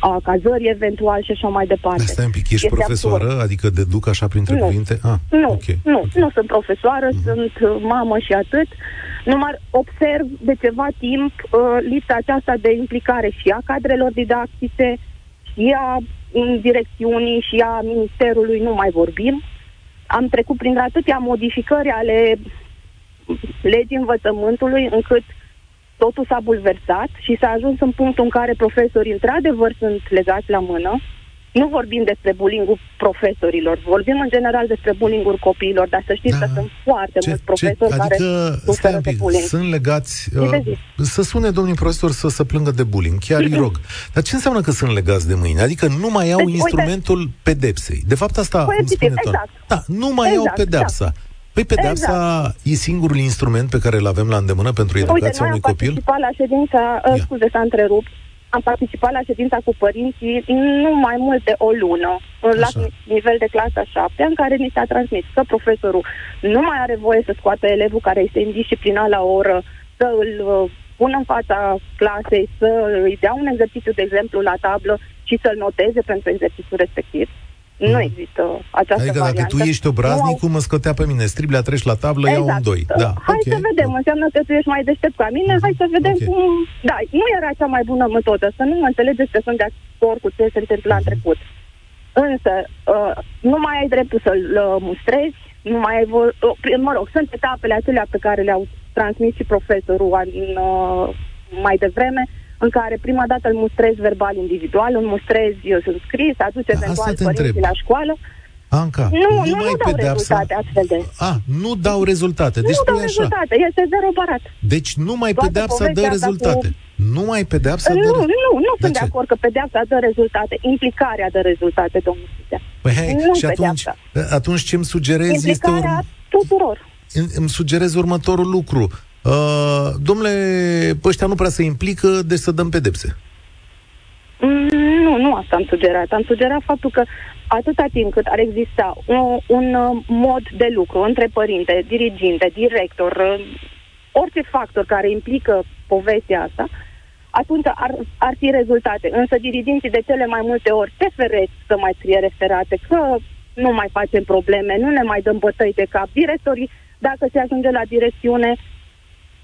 a cazării eventual și așa mai departe. Asta un pic, ești este profesoară? Absurd. Adică deduc așa printre nu. cuvinte? Ah, nu, okay. nu, okay. nu sunt profesoară, uh-huh. sunt mamă și atât. Numai observ de ceva timp uh, lipsa aceasta de implicare și a cadrelor didactice, și a direcțiunii, și a ministerului, nu mai vorbim. Am trecut prin atâtea modificări ale legii învățământului, încât uh, totul s-a bulversat și s-a ajuns în punctul în care profesorii într-adevăr sunt legați la mână. Nu vorbim despre bullying profesorilor, vorbim în general despre bullying copiilor, dar să știți da. că sunt foarte ce, mulți profesori ce, adică, care suferă de bullying. Sunt legați, uh, să sune domnul profesor să se plângă de bullying, chiar îi rog. Dar ce înseamnă că sunt legați de mâine? Adică nu mai au deci, instrumentul uite, pedepsei. De fapt asta îmi spune exact. Da, nu mai exact, au pedepsa. Da. Păi pedeapsa exact. e singurul instrument pe care îl avem la îndemână pentru educația Uite, unui copil? Uite, am participat la ședința, uh, scuze, s-a întrerupt, am participat la ședința cu părinții nu mai mult de o lună, Așa. la nivel de clasa 7, în care ni s-a transmis că profesorul nu mai are voie să scoată elevul care este indisciplinat la oră, să îl uh, pună în fața clasei, să îi dea un exercițiu, de exemplu, la tablă și să-l noteze pentru exercițiul respectiv. Mm. Nu există această adică variantă. dacă tu ești obraznic, cum mă scătea pe mine? Striblea treci la tablă, exact. iau un doi. Da, hai okay. să vedem, înseamnă că tu ești mai deștept ca mine, mm. hai să vedem okay. cum... Da, nu era cea mai bună metodă, să nu mă înțelegeți că sunt de acord cu ce se întâmplă mm. în trecut. Însă, uh, nu mai ai dreptul să-l uh, mustrezi, nu mai ai... Vo- uh, mă rog, sunt etapele acelea pe care le-au transmis și profesorul în, uh, mai devreme, în care prima dată îl mustrezi verbal individual, îl mustrezi eu sunt scris, aduce da, eventual părinții la școală. Anca, nu, nu, nu, nu dau pedepsa... rezultate astfel de... A, nu dau rezultate. Deci nu dau așa. rezultate, este zero barat. Deci numai Toată pedeapsa dă rezultate. Cu... Numai pedeapsa nu, dă... Nu, nu, nu sunt de acord că pedeapsa dă rezultate. Implicarea dă rezultate, domnul Stea. Păi hai, nu și atunci, atunci ce îmi sugerezi Implicarea este... Urm... tuturor. Îmi sugerez următorul lucru. Uh, domnule, ăștia nu prea se implică, deci să dăm pedepse. Mm, nu, nu asta am sugerat. Am sugerat faptul că atâta timp cât ar exista un, un uh, mod de lucru între părinte, diriginte, director, uh, orice factor care implică povestea asta, atunci ar, ar fi rezultate. Însă diriginții de cele mai multe ori se feresc să mai scrie referate, că nu mai facem probleme, nu ne mai dăm bătăi de cap. Directorii, dacă se ajunge la direcțiune,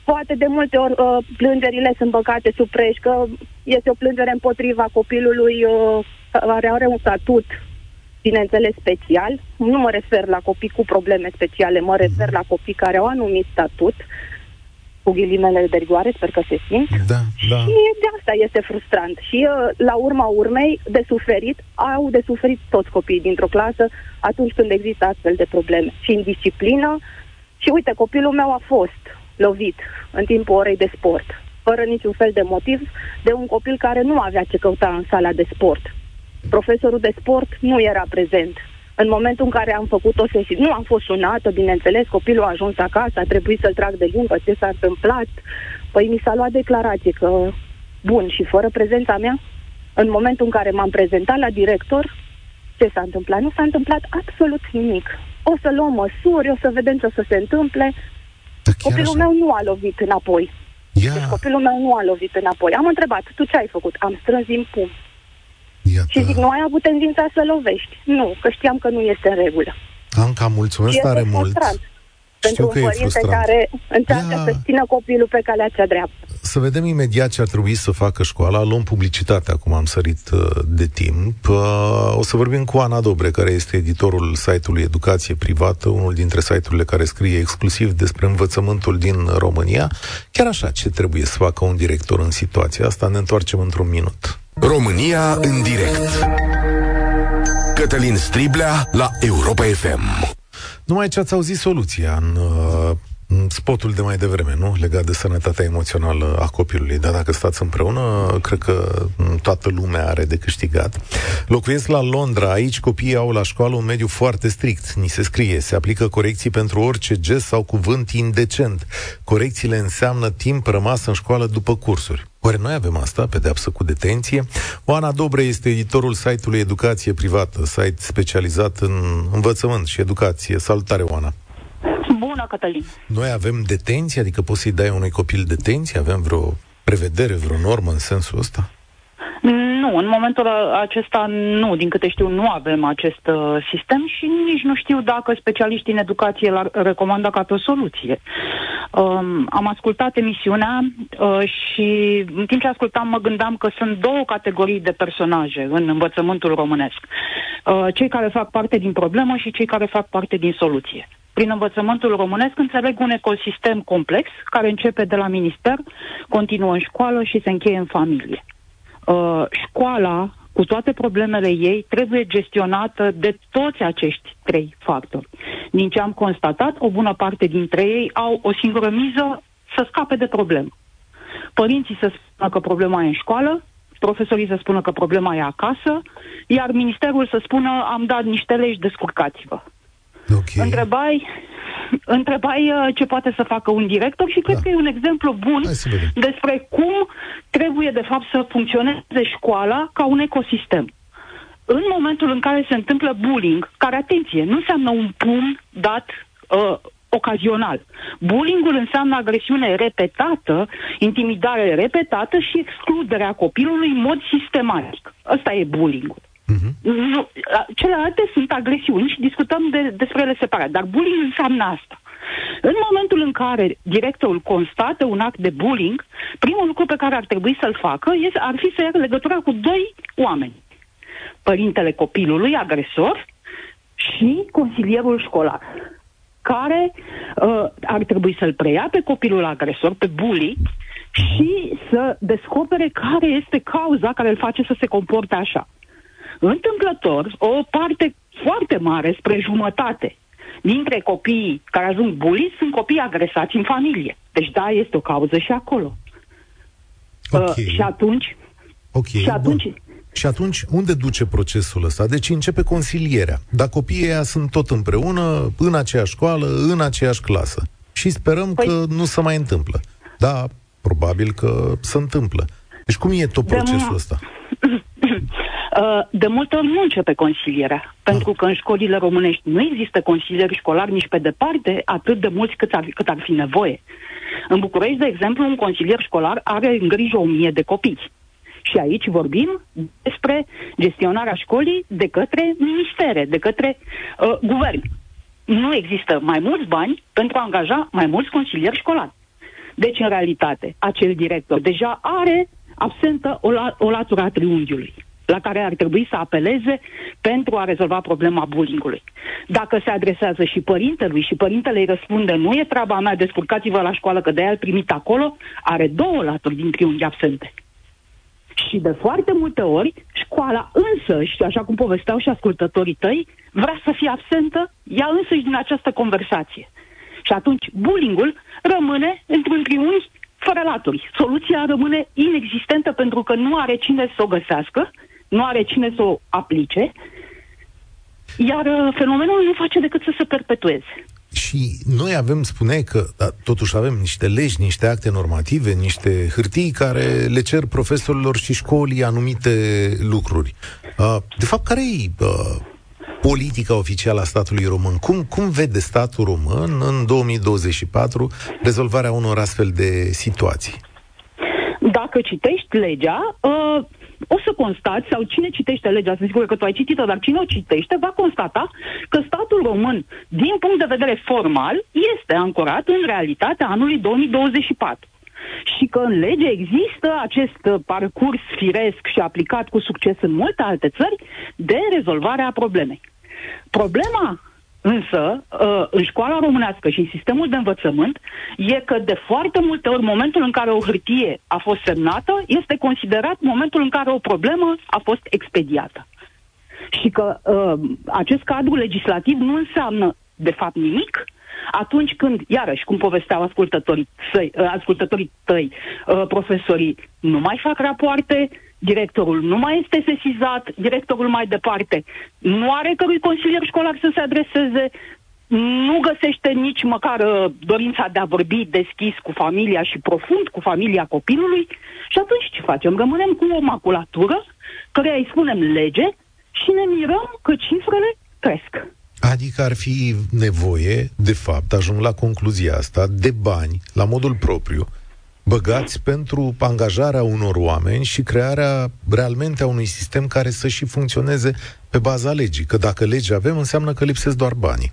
Poate de multe ori uh, plângerile sunt băgate sub preș, că este o plângere împotriva copilului uh, care are un statut bineînțeles special. Nu mă refer la copii cu probleme speciale, mă refer la copii care au anumit statut, cu ghilimele de rigoare, sper că se simt. Da, da. Și de asta este frustrant. Și uh, la urma urmei, de suferit, au de suferit toți copiii dintr-o clasă atunci când există astfel de probleme. Și în disciplină. Și uite, copilul meu a fost lovit în timpul orei de sport, fără niciun fel de motiv, de un copil care nu avea ce căuta în sala de sport. Profesorul de sport nu era prezent. În momentul în care am făcut o sesiune, nu am fost sunată, bineînțeles, copilul a ajuns acasă, a trebuit să-l trag de limbă, ce s-a întâmplat. Păi mi s-a luat declarație că, bun, și fără prezența mea, în momentul în care m-am prezentat la director, ce s-a întâmplat? Nu s-a întâmplat absolut nimic. O să luăm măsuri, o să vedem ce o să se întâmple. Da, Copilul așa. meu nu a lovit înapoi. Ia, Deci copilul meu nu a lovit înapoi. Am întrebat, tu ce ai făcut? Am strâns din pum. iată. Și zic, nu ai avut tendința să lovești. Nu, că știam că nu este în regulă. Anca, mulțumesc Și este tare mult. frustrant Știu pentru că un e părinte frustrant. care încearcă Ia. să țină copilul pe calea cea dreaptă. Să vedem imediat ce ar trebui să facă școala. Luăm publicitatea, acum am sărit uh, de timp. Uh, O să vorbim cu Ana Dobre, care este editorul site-ului Educație Privată, unul dintre site-urile care scrie exclusiv despre învățământul din România. Chiar așa, ce trebuie să facă un director în situația asta? Ne întoarcem într-un minut. România în direct. Cătălin Striblea la Europa FM. Numai ce ați auzit soluția în, uh, în spotul de mai devreme, nu? Legat de sănătatea emoțională a copilului. Dar dacă stați împreună, cred că m, toată lumea are de câștigat. Locuiesc la Londra. Aici copiii au la școală un mediu foarte strict. Ni se scrie, se aplică corecții pentru orice gest sau cuvânt indecent. Corecțiile înseamnă timp rămas în școală după cursuri. Oare noi avem asta, pedeapsă cu detenție? Oana Dobre este editorul site-ului Educație Privată, site specializat în învățământ și educație. Salutare, Oana! Bună, Cătălin. Noi avem detenție, adică poți să-i dai unui copil detenție? Avem vreo prevedere, vreo normă în sensul ăsta? Nu, în momentul acesta nu, din câte știu, nu avem acest uh, sistem și nici nu știu dacă specialiștii în educație l-ar recomanda ca pe o soluție. Um, am ascultat emisiunea uh, și în timp ce ascultam mă gândeam că sunt două categorii de personaje în învățământul românesc. Uh, cei care fac parte din problemă și cei care fac parte din soluție. Prin învățământul românesc înțeleg un ecosistem complex care începe de la minister, continuă în școală și se încheie în familie. Uh, școala, cu toate problemele ei, trebuie gestionată de toți acești trei factori. Din ce am constatat, o bună parte dintre ei au o singură miză să scape de problemă. Părinții să spună că problema e în școală, profesorii să spună că problema e acasă, iar ministerul să spună am dat niște legi, descurcați-vă. Ok. Întrebai, întrebai uh, ce poate să facă un director și cred Da. că e un exemplu bun Hai să vedem. despre cum trebuie de fapt să funcționeze școala ca un ecosistem. În momentul în care se întâmplă bullying, care, atenție, nu înseamnă un pumn dat uh, ocazional. Bullyingul înseamnă agresiune repetată, intimidare repetată și excluderea copilului în mod sistematic. Ăsta e bullyingul. Mhm. Nu, a- celelalte sunt agresiuni și discutăm de, despre ele separat, dar bullying înseamnă asta. În momentul în care directorul constată un act de bullying, primul lucru pe care ar trebui să-l facă este, ar fi să ia legătura cu doi oameni. Părintele copilului, agresor, și consilierul școlar, care uh, ar trebui să-l preia pe copilul agresor, pe bully, și să descopere care este cauza care îl face să se comporte așa. Întâmplător, o parte foarte mare, spre jumătate, dintre copiii care ajung bully sunt copii agresați în familie. Deci da, este o cauză și acolo. Ok. Uh, și atunci, Ok, și atunci bun. Și atunci, unde duce procesul ăsta? Deci începe consilierea. Dacă copiii ăia sunt tot împreună, în aceeași școală, în aceeași clasă. Și sperăm Păi- că nu se mai întâmplă. Da, probabil că se întâmplă. Deci cum e tot De procesul mu- ăsta? Uh, de multe ori nu începe consilierea, pentru că în școlile românești nu există consilieri școlari nici pe departe atât de mulți cât ar, cât ar fi nevoie. În București, de exemplu, un consilier școlar are în grijă o mie de copii. Și aici vorbim despre gestionarea școlii de către ministere, de către uh, guvern. Nu există mai mulți bani pentru a angaja mai mulți consilieri școlari. Deci, în realitate, acel director deja are absentă o, la, o latură a triunghiului. La care ar trebui să apeleze pentru a rezolva problema bullyingului. Dacă se adresează și părintelui și părintele îi răspunde nu e treaba mea, descurcați-vă la școală că de-aia primit acolo, are două laturi din triunghi absente. Și de foarte multe ori, școala însă, și așa cum povesteau și ascultătorii tăi, vrea să fie absentă ea însăși din această conversație. Și atunci bullyingul rămâne într-un triunghi fără laturi. Soluția rămâne inexistentă pentru că nu are cine să o găsească, nu are cine să o aplice, iar uh, fenomenul nu face decât să se perpetueze. Și noi avem, spuneai că da, totuși avem niște legi, niște acte normative, niște hârtii care le cer profesorilor și școlii anumite lucruri. Uh, de fapt, care e uh, politica oficială a statului român? Cum, cum vede statul român în 2024 rezolvarea unor astfel de situații? Dacă citești legea, uh, o să constați, sau cine citește legea, sunt sigur că tu ai citit-o, dar cine o citește va constata că statul român, din punct de vedere formal, este ancorat în realitatea anului 2024 și că în lege există acest parcurs firesc și aplicat cu succes în multe alte țări de rezolvare a problemei. Problema Însă, uh, în școala românească și în sistemul de învățământ, e că de foarte multe ori momentul în care o hârtie a fost semnată este considerat momentul în care o problemă a fost expediată. Și că uh, acest cadru legislativ nu înseamnă, de fapt, nimic atunci când, iarăși, cum povesteau ascultătorii, săi, uh, ascultătorii tăi, uh, profesorii nu mai fac rapoarte, directorul nu mai este sesizat, directorul mai departe nu are cărui consilier școlar să se adreseze, nu găsește nici măcar uh, dorința de a vorbi deschis cu familia și profund cu familia copilului și atunci ce facem? Rămânem cu o maculatură care îi spunem lege și ne mirăm că cifrele cresc. Adică ar fi nevoie, de fapt, ajung la concluzia asta, de bani, la modul propriu, băgați pentru angajarea unor oameni și crearea realmente a unui sistem care să și funcționeze pe baza legii. Că dacă legi avem, înseamnă că lipsesc doar banii.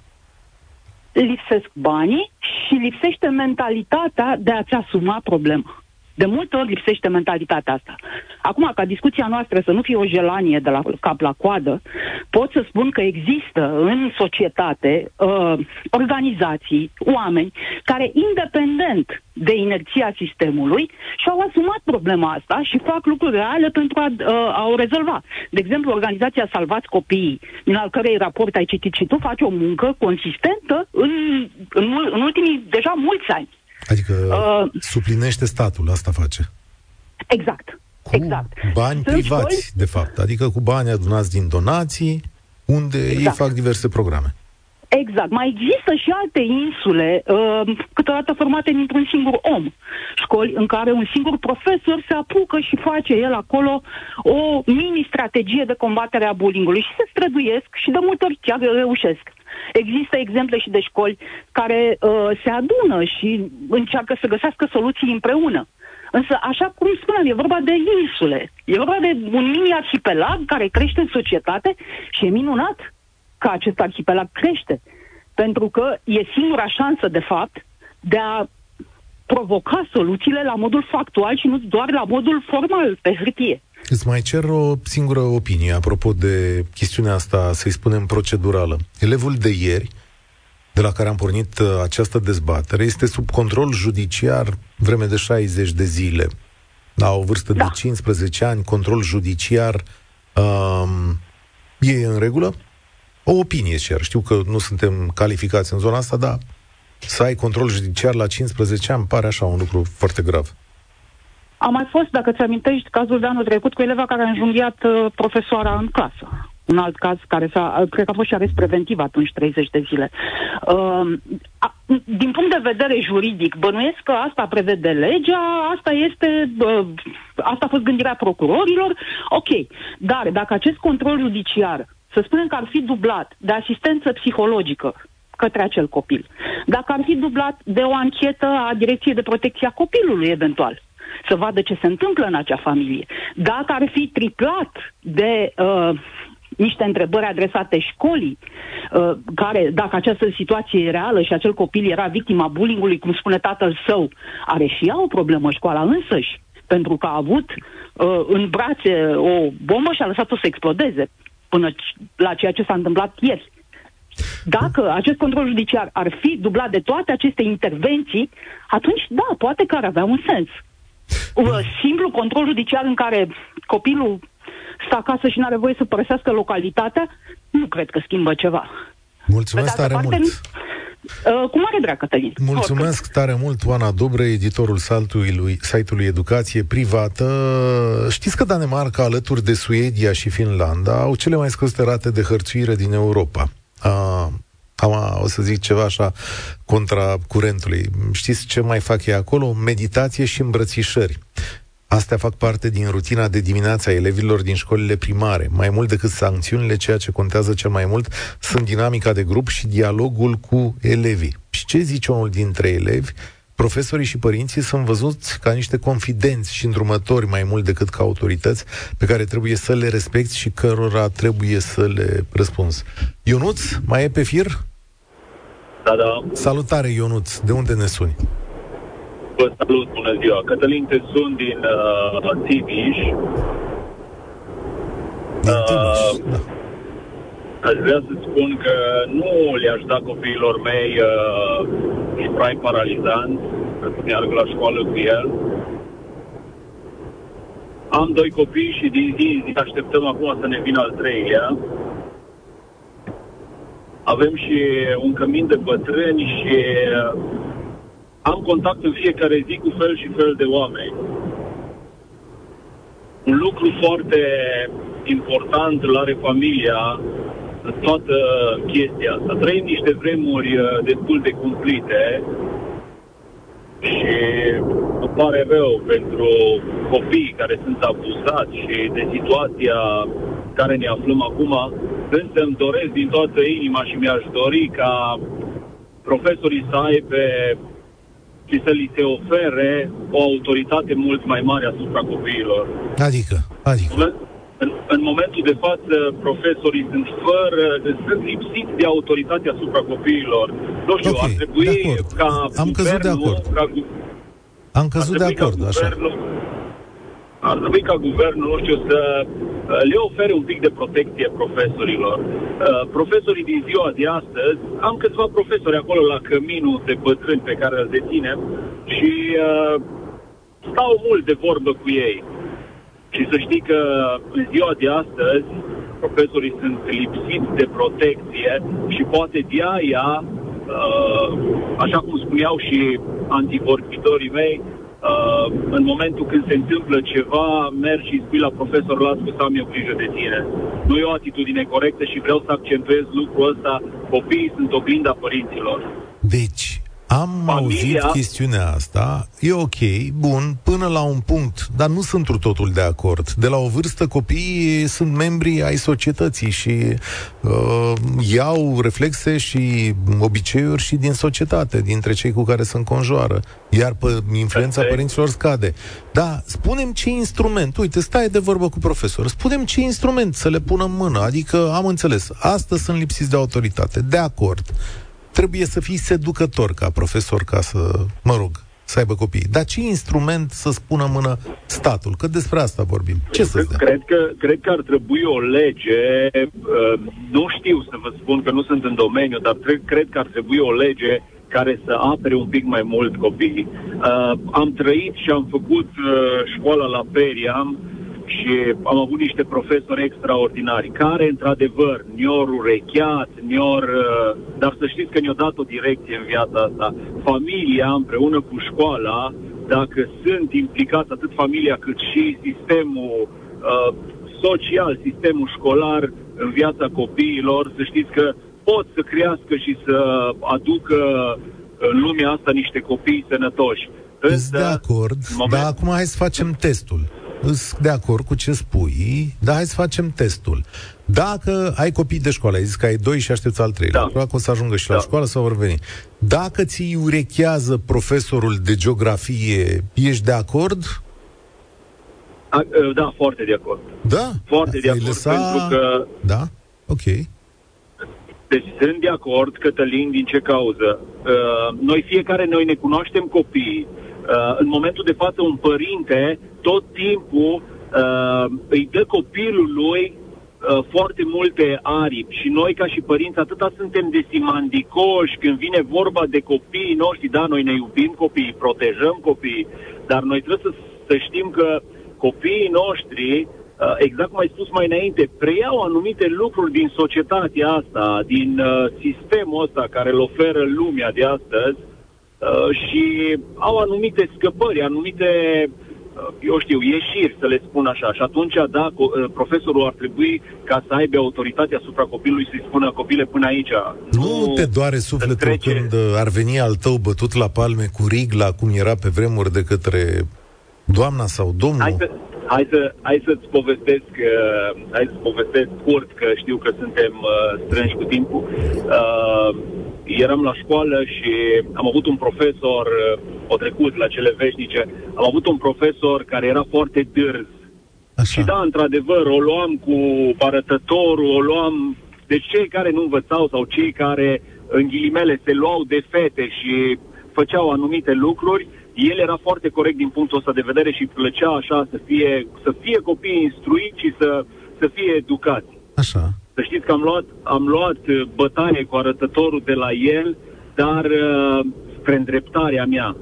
Lipsesc banii și lipsește mentalitatea de a-ți asuma problema. De multe ori lipsește mentalitatea asta. Acum, ca discuția noastră să nu fie o gelanie de la cap la coadă, pot să spun că există în societate uh, organizații, oameni care, independent de inerția sistemului, și-au asumat problema asta și fac lucruri reale pentru a, uh, a o rezolva. De exemplu, organizația Salvați Copiii, din al cărei raport ai citit și tu, face o muncă consistentă în, în, în ultimii deja mulți ani. Adică uh, suplinește statul, asta face. Exact. Cu exact. bani Sunt privați, școli? de fapt. Adică cu bani adunați din donații, unde exact. ei fac diverse programe. Exact. Mai există și alte insule, uh, câteodată formate dintr-un singur om. Școli în care un singur profesor se apucă și face el acolo o mini-strategie de combatere a bullyingului și se străduiesc și de multe ori chiar reușesc. Există exemple și de școli care uh, se adună și încearcă să găsească soluții împreună. Însă, așa cum spuneam, e vorba de insule. E vorba de un mini-arhipelag care crește în societate și e minunat că acest arhipelag crește. Pentru că e singura șansă, de fapt, de a provoca soluțiile la modul factual și nu doar la modul formal, pe hârtie. Îți mai cer o singură opinie apropo de chestiunea asta, să-i spunem procedurală. Elevul de ieri, de la care am pornit uh, această dezbatere, este sub control judiciar vreme de 60 de zile. La o vârstă da. de 15 ani, control judiciar um, e în regulă? O opinie cer. Știu că nu suntem calificați în zona asta, dar să ai control judiciar la 15 ani pare așa un lucru foarte grav. A mai fost, dacă ți amintești, cazul de anul trecut cu eleva care a înjunghiat uh, profesoara în clasă. Un alt caz care s-a, uh, cred că a fost și arest preventiv atunci 30 de zile. Uh, a, din punct de vedere juridic, bănuiesc că asta prevede legea, asta este, uh, asta a fost gândirea procurorilor, ok. Dar dacă acest control judiciar, să spunem că ar fi dublat de asistență psihologică către acel copil, dacă ar fi dublat de o anchetă a Direcției de Protecție a Copilului, eventual, să vadă ce se întâmplă în acea familie. Dacă ar fi triplat de uh, niște întrebări adresate școlii, uh, care, dacă această situație e reală și acel copil era victima bullyingului, cum spune tatăl său, are și ea o problemă școala însăși pentru că a avut uh, în brațe o bombă și a lăsat-o să explodeze până la ceea ce s-a întâmplat ieri. Dacă acest control judiciar ar fi dublat de toate aceste intervenții, atunci, da, poate că ar avea un sens. Uh, simplu control judiciar în care copilul stă acasă și nu are voie să părăsească localitatea, nu cred că schimbă ceva. Mulțumesc tare parte, mult! Uh, cu mare drag, Cătălin. Mulțumesc Oricând. tare mult, Oana Dobre, editorul saltului, site-ului Educație Privată. Știți că Danemarca, alături de Suedia și Finlanda, au cele mai scăzute rate de hărțuire din Europa. Uh, am, o să zic ceva așa contra curentului. Știți ce mai fac ei acolo? Meditație și îmbrățișări. Astea fac parte din rutina de dimineață a elevilor din școlile primare. Mai mult decât sancțiunile, ceea ce contează cel mai mult sunt dinamica de grup și dialogul cu elevii. Și ce zice unul dintre elevi? Profesorii și părinții sunt văzuți ca niște confidenți și îndrumători mai mult decât ca autorități pe care trebuie să le respecti și cărora trebuie să le răspunzi. Ionuț, mai e pe fir? Da, da. Salutare, Ionuț. De unde ne suni? Vă salut, bună ziua. Cătălin, te sun din uh, Timiș. Din Timiș, uh, da. Aș vrea să spun că nu le-aș da copiilor mei uh, spray paralizant, să meargă la școală cu el. Am doi copii și din zi zi așteptăm acum să ne vină al treilea. Avem și un cămin de bătrâni și uh, am contact în fiecare zi cu fel și fel de oameni. Un lucru foarte important îl are familia în toată chestia asta. Trăim niște vremuri uh, destul de cumplite și îmi pare rău pentru copii care sunt abuzați și de situația care ne aflăm acum, însă îmi doresc din toată inima și mi-aș dori ca profesorii să aibă și să li se ofere o autoritate mult mai mare asupra copiilor. Adică? Adică? În, în momentul de față, profesorii sunt fără, sunt lipsiți de autoritate asupra copiilor. Nu știu, okay, ar trebui ca Am căzut de acord. Ca, Am căzut de acord, așa. Ar trebui ca guvernul, nu știu, să uh, le ofere un pic de protecție profesorilor. Uh, profesorii din ziua de astăzi, am câțiva profesori acolo la căminul de bătrâni pe care îl deținem și uh, stau mult de vorbă cu ei. Și să știi că în ziua de astăzi profesorii sunt lipsiți de protecție și poate de aia, uh, așa cum spuneau și antivorbitorii mei, uh, în momentul când se întâmplă ceva, mergi și spui la profesor, las să am eu grijă de tine. Nu e o atitudine corectă și vreau să accentuez lucrul ăsta. Copiii sunt oglinda părinților. Deci, am Familia... auzit chestiunea asta, e ok, bun, până la un punct, dar nu sunt totul de acord. De la o vârstă, copiii sunt membri ai societății și uh, iau reflexe și obiceiuri și din societate, dintre cei cu care se înconjoară. Iar pe influența părinților scade. Da, spunem ce instrument, uite, stai de vorbă cu profesor, spunem ce instrument să le pună în mână, adică am înțeles, astăzi sunt lipsiți de autoritate, de acord trebuie să fii seducător ca profesor ca să, mă rog, să aibă copii. Dar ce instrument să spună mână statul? Că despre asta vorbim. Ce să cred că, cred că ar trebui o lege, uh, nu știu să vă spun că nu sunt în domeniu, dar cred, cred că ar trebui o lege care să apere un pic mai mult copiii. Uh, am trăit și am făcut uh, școala la Periam și am avut niște profesori extraordinari care, într-adevăr, ne-au urecheat, ne-au... Uh, dar să știți că ne-au dat o direcție în viața asta. Familia, împreună cu școala, dacă sunt implicați atât familia cât și sistemul uh, social, sistemul școlar în viața copiilor, să știți că pot să crească și să aducă în lumea asta niște copii sănătoși. Însă, de acord, moment... dar acum hai să facem testul sunt de acord cu ce spui, dar hai să facem testul. Dacă ai copii de școală, ai zis că ai doi și aștepți al treilea, da. probabil că o să ajungă și da. la școală sau vor veni. Dacă ți urechează profesorul de geografie, ești de acord? A, da, foarte de acord. Da? Foarte de acord, lăsa... pentru că... Da? Ok. Deci sunt de acord, Cătălin, din ce cauză? Uh, noi fiecare, noi ne cunoaștem copiii, Uh, în momentul de față, un părinte tot timpul uh, îi dă copilului uh, foarte multe aripi. Și noi ca și părinți atâta suntem desimandicoși când vine vorba de copiii noștri, da, noi ne iubim copiii, protejăm copiii, dar noi trebuie să, să știm că copiii noștri Uh, exact cum ai spus mai înainte, preiau anumite lucruri din societatea asta, din uh, sistemul ăsta care îl oferă lumea de astăzi uh, și au anumite scăpări, anumite, uh, eu știu, ieșiri, să le spun așa. Și atunci, da, co- uh, profesorul ar trebui ca să aibă autoritatea asupra copilului să-i spună copile până aici. Nu, nu te doare sufletul trece. când uh, ar veni al tău bătut la palme cu rigla, cum era pe vremuri de către doamna sau domnul? Hai să, Hai, să, hai să-ți povestesc, uh, hai să povestesc scurt, că știu că suntem uh, strânși cu timpul. Uh, eram la școală și am avut un profesor, uh, o trecut la cele veșnice, am avut un profesor care era foarte dârz. Așa. Și da, într-adevăr, o luam cu arătătorul, o luam... Deci cei care nu învățau sau cei care, în ghilimele, se luau de fete și făceau anumite lucruri, el era foarte corect din punctul ăsta de vedere și plăcea așa să fie, să fie copii instruiți și să, să fie educați. Așa. Să știți că am luat, am luat uh, bătaie cu arătătorul de la el, dar uh, spre îndreptarea mea.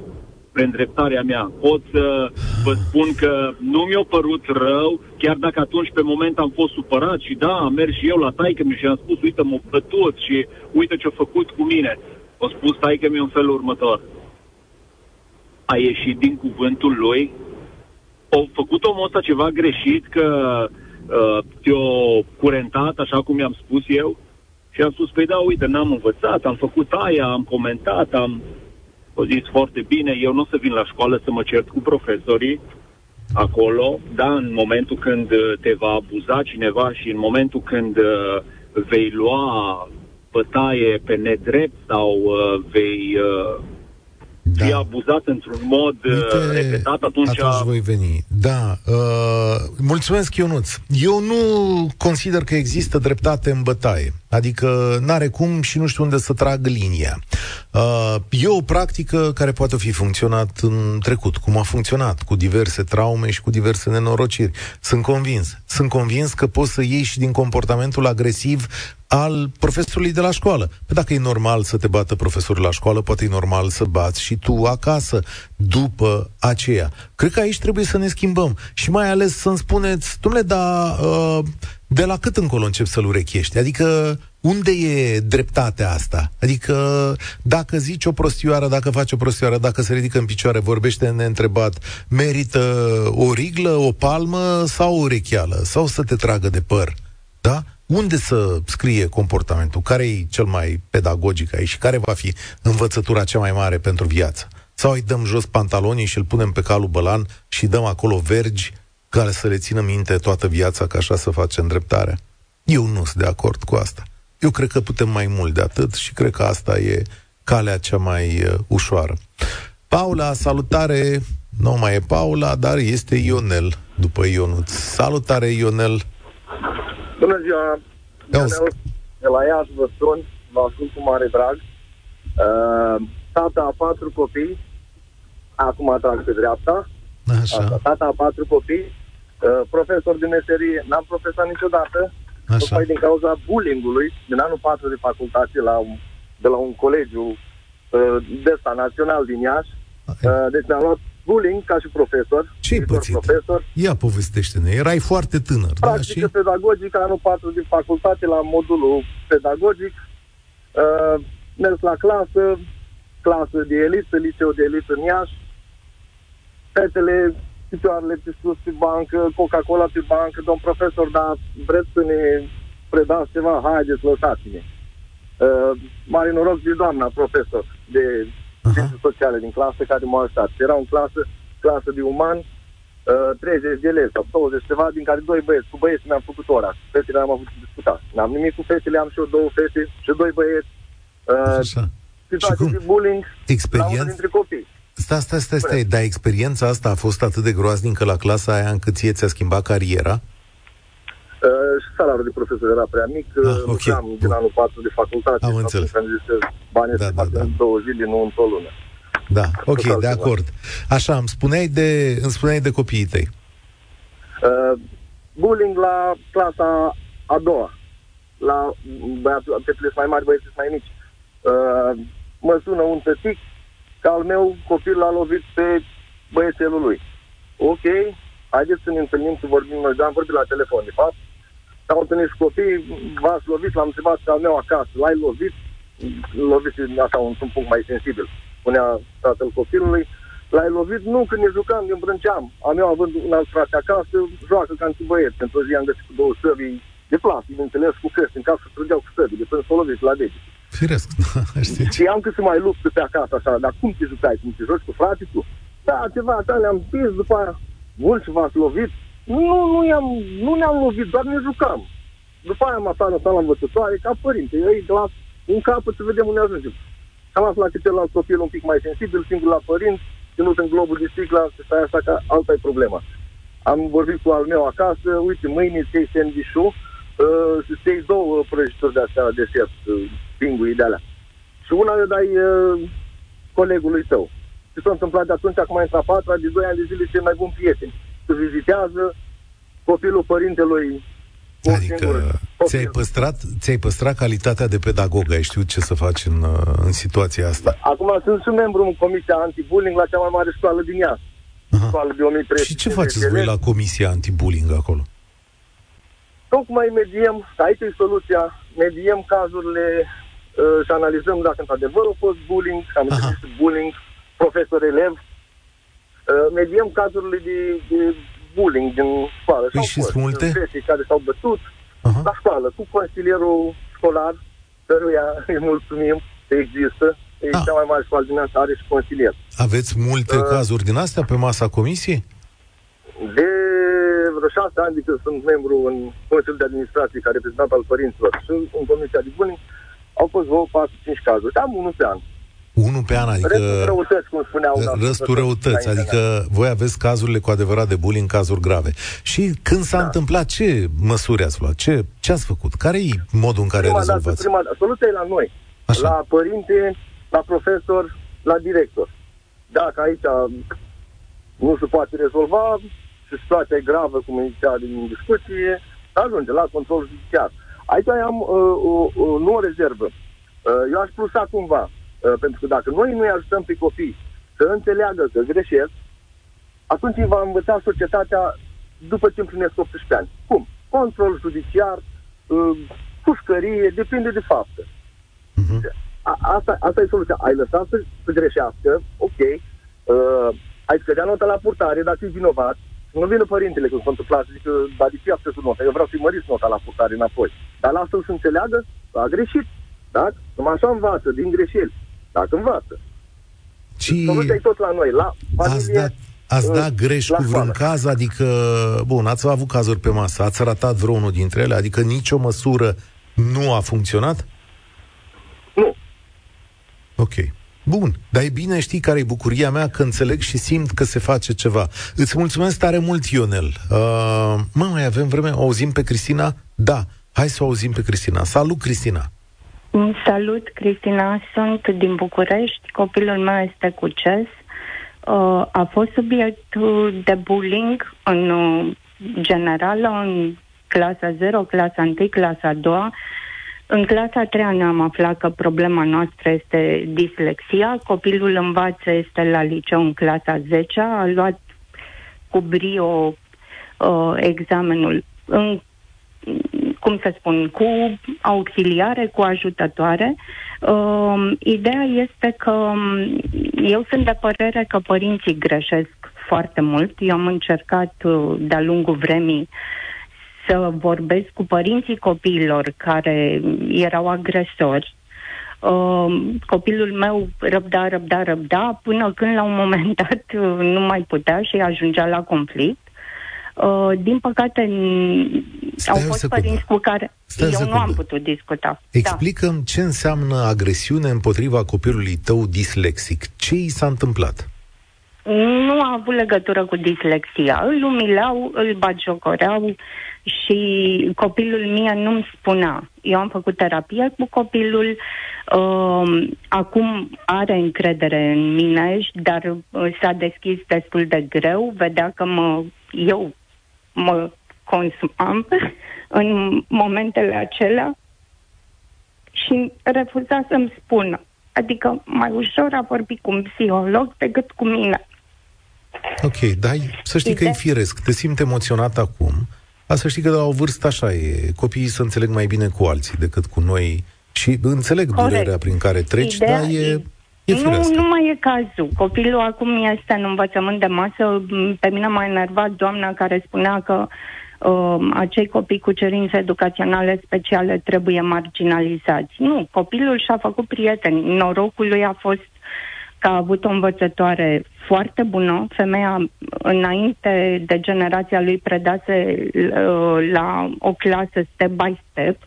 Spre îndreptarea mea. Pot să vă spun că nu mi-a părut rău, chiar dacă atunci pe moment am fost supărat și da, am mers și eu la taică mi și am spus, uite, m-a bătut și uite ce-a făcut cu mine. O spus taică mi în felul următor a ieșit din cuvântul lui, au făcut omul ăsta ceva greșit, că uh, te-o curentat, așa cum i-am spus eu, și am spus, păi da, uite, n-am învățat, am făcut aia, am comentat, am... O zis foarte bine, eu nu o să vin la școală să mă cert cu profesorii acolo, da, în momentul când te va abuza cineva și în momentul când uh, vei lua bătaie pe nedrept sau uh, vei uh, da. fie abuzat într-un mod Uite, uh, repetat, atunci... Atunci voi veni. Da. Uh, mulțumesc, Ionuț. Eu nu consider că există dreptate în bătaie. Adică n-are cum și nu știu unde să trag linia. Uh, e o practică care poate fi funcționat în trecut, cum a funcționat, cu diverse traume și cu diverse nenorociri. Sunt convins. Sunt convins că poți să ieși și din comportamentul agresiv al profesorului de la școală. Păi dacă e normal să te bată profesorul la școală, poate e normal să bați și tu acasă după aceea. Cred că aici trebuie să ne schimbăm și mai ales să-mi spuneți, domnule, dar uh, de la cât încolo încep să-l urechești? Adică unde e dreptatea asta? Adică dacă zici o prostioară, dacă faci o prostioară, dacă se ridică în picioare, vorbește neîntrebat, merită o riglă, o palmă sau o urecheală? Sau să te tragă de păr? Da? Unde să scrie comportamentul? Care e cel mai pedagogic aici și care va fi învățătura cea mai mare pentru viață? Sau îi dăm jos pantalonii și îl punem pe calul bălan și dăm acolo vergi care să le țină minte toată viața ca așa să facem dreptarea? Eu nu sunt de acord cu asta. Eu cred că putem mai mult de atât și cred că asta e calea cea mai uh, ușoară. Paula, salutare! Nu mai e Paula, dar este Ionel după Ionuț. Salutare, Ionel! Bună ziua! Ionel, de la Iași vă sun, vă ascult cu mare drag. Uh, tata a patru copii, acum trag pe dreapta. Așa. Asta, tata a patru copii, uh, profesor de meserie, n-am profesat niciodată, Așa. Tocmai din cauza bullyingului din anul 4 de facultate la un, de la un colegiu uh, de ăsta național din Iași. Uh, deci mi-am luat bullying ca și profesor. Ce-ai pățit? Profesor. Ia povestește-ne, erai foarte tânăr. Practică da, și... pedagogică, anul 4 din facultate, la modulul pedagogic. Uh, mers la clasă, clasă de elită, liceu de elită în Iași. Fetele picioarele pe sus pe bancă, Coca-Cola pe bancă, domn profesor, dar vreți să ne predați ceva? Haideți, lăsați-ne. Uh, mare noroc de doamna profesor de științe sociale din clasă care m-a ajutat. Era în clasă, clasă de uman, uh, 30 de elevi sau 20 ceva, din care doi băieți. Cu băieții mi-am făcut ora. Cu fetele am avut discutat. N-am nimic cu fetele, am și eu două fete și doi băieți. Uh, Așa. Situații de bullying Experiență? la dintre copii. Stai, stai, stai, stai, dar experiența asta a fost atât de groaznică la clasa aia încât ție ți-a schimbat cariera? Uh, și salariul de profesor era prea mic, ah, uh, okay. am din anul 4 de facultate. Am înțeles. Am zis că banii da, da, da. în două zile, nu într-o lună. Da, ok, de acord. Așa, îmi spuneai de, îmi spuneai de copiii tăi. Uh, bullying la clasa a doua. La băiatul, fetele mai mari, băieții mai mici. Uh, mă sună un tătic că al meu copil l-a lovit pe băiețelul lui. Ok, haideți să ne întâlnim, să vorbim noi, am vorbit la telefon, de fapt. S-au întâlnit și copii, v-ați lovit, l-am întrebat pe al meu acasă, l-ai lovit? Lovit așa, un, un punct mai sensibil, spunea tatăl copilului. L-ai lovit? Nu, când ne jucam, ne îmbrânceam. A meu având un alt frate acasă, joacă ca într băieți. Într-o zi am găsit cu două săbii de plastic, bineînțeles, cu căști în casă, trăgeau cu săbii, de până să o lovit la dege. Firesc, da, știi. Și am că să mai lupt pe acasă așa, dar cum te jucai? Cum te joci cu frate tu? Da, ceva așa, le-am pis după aia. Bun, și v-ați lovit? Nu, nu, i-am, nu ne-am lovit, doar ne jucam. După aia am aflat la învățătoare, ca părinte, eu îi las un capăt să vedem unde ajungem. Am aflat că celălalt copil un pic mai sensibil, singur la părinți, ținut în globul de sticlă, să stai așa că alta e problema. Am vorbit cu al meu acasă, uite, mâine îți iei sandwich-ul, uh, să iei două prăjituri de astea de set, uh, pingui de alea. Și una le dai uh, colegului tău. Ce s-a întâmplat de atunci, acum e a patra, de 2 ani de zile, cei mai buni prieteni. Se vizitează, copilul părintelui Adică ți-ai păstrat, ți-ai păstrat calitatea de pedagog, ai știut ce să faci în, în situația asta. Acum sunt și membru în Comisia Antibullying la cea mai mare școală din ea. Școală de 1300 Și ce faceți voi la Comisia Antibullying acolo? Tocmai mediem, aici e soluția, mediem cazurile uh, și analizăm dacă într-adevăr a fost bullying, am bullying, profesor-elev, uh, mediem cazurile de, de bullying din școală. Păi și sunt multe? care s-au bătut uh-huh. la școală, cu consilierul școlar, căruia îi mulțumim că există. E ah. cea mai mare școală din asta, are și consilier. Aveți multe uh, cazuri din astea pe masa comisiei? De vreo șase ani de când sunt membru în Consiliul de Administrație ca reprezentant al părinților și în Comisia de Bullying, au fost vreo 4-5 cazuri. Am unul pe an. Unul pe an, adică... Restul răutăți, cum spuneau. Răstul răutăți, adică voi aveți cazurile cu adevărat de bullying, cazuri grave. Și când s-a da. întâmplat, ce măsuri ați luat? Ce, ce ați făcut? Care e modul în care prima rezolvați? Dată, prima, soluția e la noi. Așa. La părinte, la profesor, la director. Dacă aici nu se poate rezolva și situația e gravă, cum zicea din discuție, ajunge la control judiciar. Aici am uh, uh, uh, nu o rezervă. Uh, eu aș plusa cumva Uh, pentru că dacă noi nu-i ajutăm pe copii să înțeleagă că greșesc, atunci va învăța societatea după ce împlinesc 18 ani. Cum? Control judiciar, uh, pușcărie, depinde de faptă. Uh-huh. asta, asta e soluția. Ai lăsat să, să greșească, ok, uh, ai scădea nota la purtare, dacă e vinovat, nu vină părintele când s-a întâmplat să zică, dar de ce a nota? Eu vreau să-i măriți nota la purtare înapoi. Dar lasă-l să înțeleagă că a greșit. Da? Numai așa învață, din greșeli dacă învață. Și deci, tot la noi, la familie, ați dat, ați dat greș cu vreun caz? Adică, bun, ați avut cazuri pe masă, ați ratat vreunul dintre ele? Adică nicio măsură nu a funcționat? Nu. Ok. Bun, dar e bine, știi care e bucuria mea că înțeleg și simt că se face ceva. Îți mulțumesc tare mult, Ionel. Uh, mă, mai avem vreme? O auzim pe Cristina? Da, hai să o auzim pe Cristina. Salut, Cristina! Salut, Cristina, sunt din București, copilul meu este cu CES. Uh, a fost subiect de bullying în uh, general, în clasa 0, clasa 1, clasa 2. În clasa 3 ne-am aflat că problema noastră este dislexia. Copilul învață, este la liceu în clasa 10, a luat cu brio uh, examenul în cum să spun, cu auxiliare, cu ajutătoare. Uh, ideea este că um, eu sunt de părere că părinții greșesc foarte mult. Eu am încercat uh, de-a lungul vremii să vorbesc cu părinții copiilor care erau agresori. Uh, copilul meu răbda, răbda, răbda, până când la un moment dat uh, nu mai putea și ajungea la conflict. Uh, din păcate, Stai au fost părinți cu care Stai eu nu am putut discuta. Da. Explicăm da. ce înseamnă agresiune împotriva copilului tău dislexic. Ce i s-a întâmplat? Nu a avut legătură cu dislexia. Îl umilau, îl bagiocoreau și copilul mie nu-mi spunea. Eu am făcut terapie cu copilul, uh, acum are încredere în mine, dar uh, s-a deschis destul de greu, vedea că mă, eu mă consumam în momentele acelea și refuza să-mi spună. Adică mai ușor a vorbit cu un psiholog decât cu mine. Ok, dar să știi că e firesc, te simți emoționat acum, a să știi că la o vârstă așa e, copiii să înțeleg mai bine cu alții decât cu noi și înțeleg Corect. durerea prin care treci, Ideea dar e... E nu, nu mai e cazul. Copilul acum este în învățământ de masă. Pe mine m-a enervat doamna care spunea că uh, acei copii cu cerințe educaționale speciale trebuie marginalizați. Nu, copilul și-a făcut prieteni. Norocul lui a fost că a avut o învățătoare foarte bună. Femeia, înainte de generația lui, predase uh, la o clasă step by step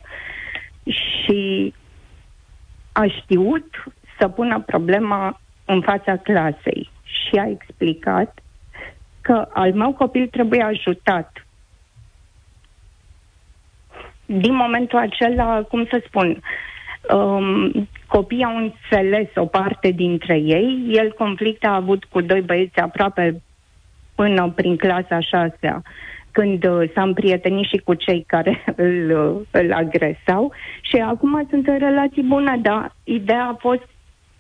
și a știut să pună problema în fața clasei și a explicat că al meu copil trebuie ajutat. Din momentul acela, cum să spun, um, copiii au înțeles o parte dintre ei. El conflict a avut cu doi băieți aproape până prin clasa șasea, când uh, s-a împrietenit și cu cei care îl, uh, îl agresau și acum sunt în relații bune, dar ideea a fost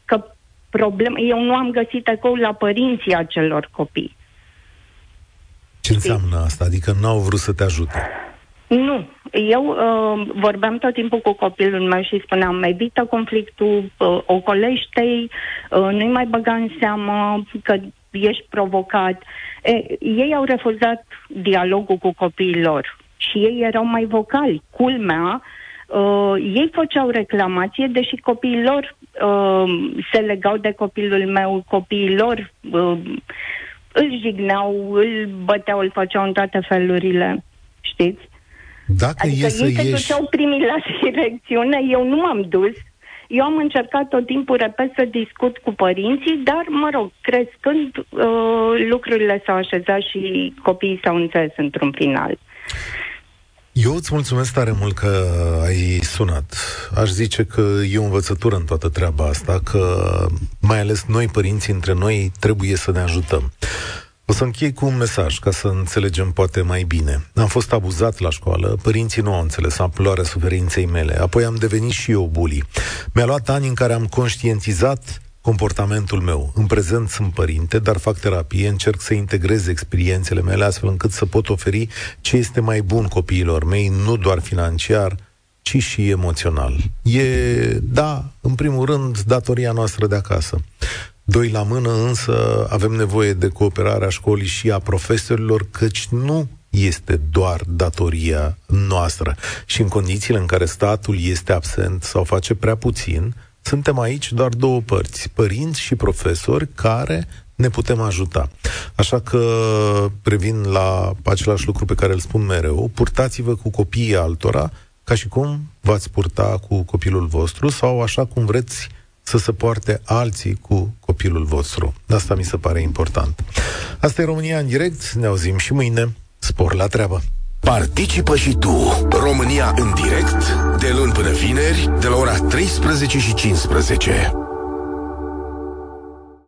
că problem, eu nu am găsit ecou la părinții acelor copii. Ce înseamnă asta? Adică n-au vrut să te ajute? Nu. Eu uh, vorbeam tot timpul cu copilul meu și spuneam, evită conflictul, uh, ocolește-i, uh, nu-i mai băga în seamă că ești provocat. E, ei au refuzat dialogul cu copiii lor și ei erau mai vocali. Culmea, uh, ei făceau reclamație, deși copiii lor uh, se legau de copilul meu, copiii lor uh, îl jigneau, îl băteau, îl făceau în toate felurile. Știți? Dacă adică e să ei se ieși... duceau primii la direcțiune, eu nu m-am dus. Eu am încercat tot timpul, repet, să discut cu părinții, dar, mă rog, crescând, uh, lucrurile s-au așezat și copiii s-au înțeles într-un final. Eu îți mulțumesc tare mult că ai sunat. Aș zice că e o învățătură în toată treaba asta, că mai ales noi, părinții, între noi, trebuie să ne ajutăm. O să închei cu un mesaj, ca să înțelegem poate mai bine. Am fost abuzat la școală, părinții nu au înțeles amploarea suferinței mele, apoi am devenit și eu bully. Mi-a luat ani în care am conștientizat comportamentul meu. În prezent sunt părinte, dar fac terapie, încerc să integrez experiențele mele astfel încât să pot oferi ce este mai bun copiilor mei, nu doar financiar, ci și emoțional. E, da, în primul rând, datoria noastră de acasă. Doi la mână, însă, avem nevoie de cooperarea școlii și a profesorilor, căci nu este doar datoria noastră. Și în condițiile în care statul este absent sau face prea puțin, suntem aici doar două părți, părinți și profesori care ne putem ajuta. Așa că previn la același lucru pe care îl spun mereu, purtați-vă cu copiii altora ca și cum v-ați purta cu copilul vostru sau așa cum vreți să se poarte alții cu copilul vostru. Asta mi se pare important. Asta e România în direct, ne auzim și mâine. Spor la treabă! Participă și tu, România în direct, de luni până vineri, de la ora 13 și 15.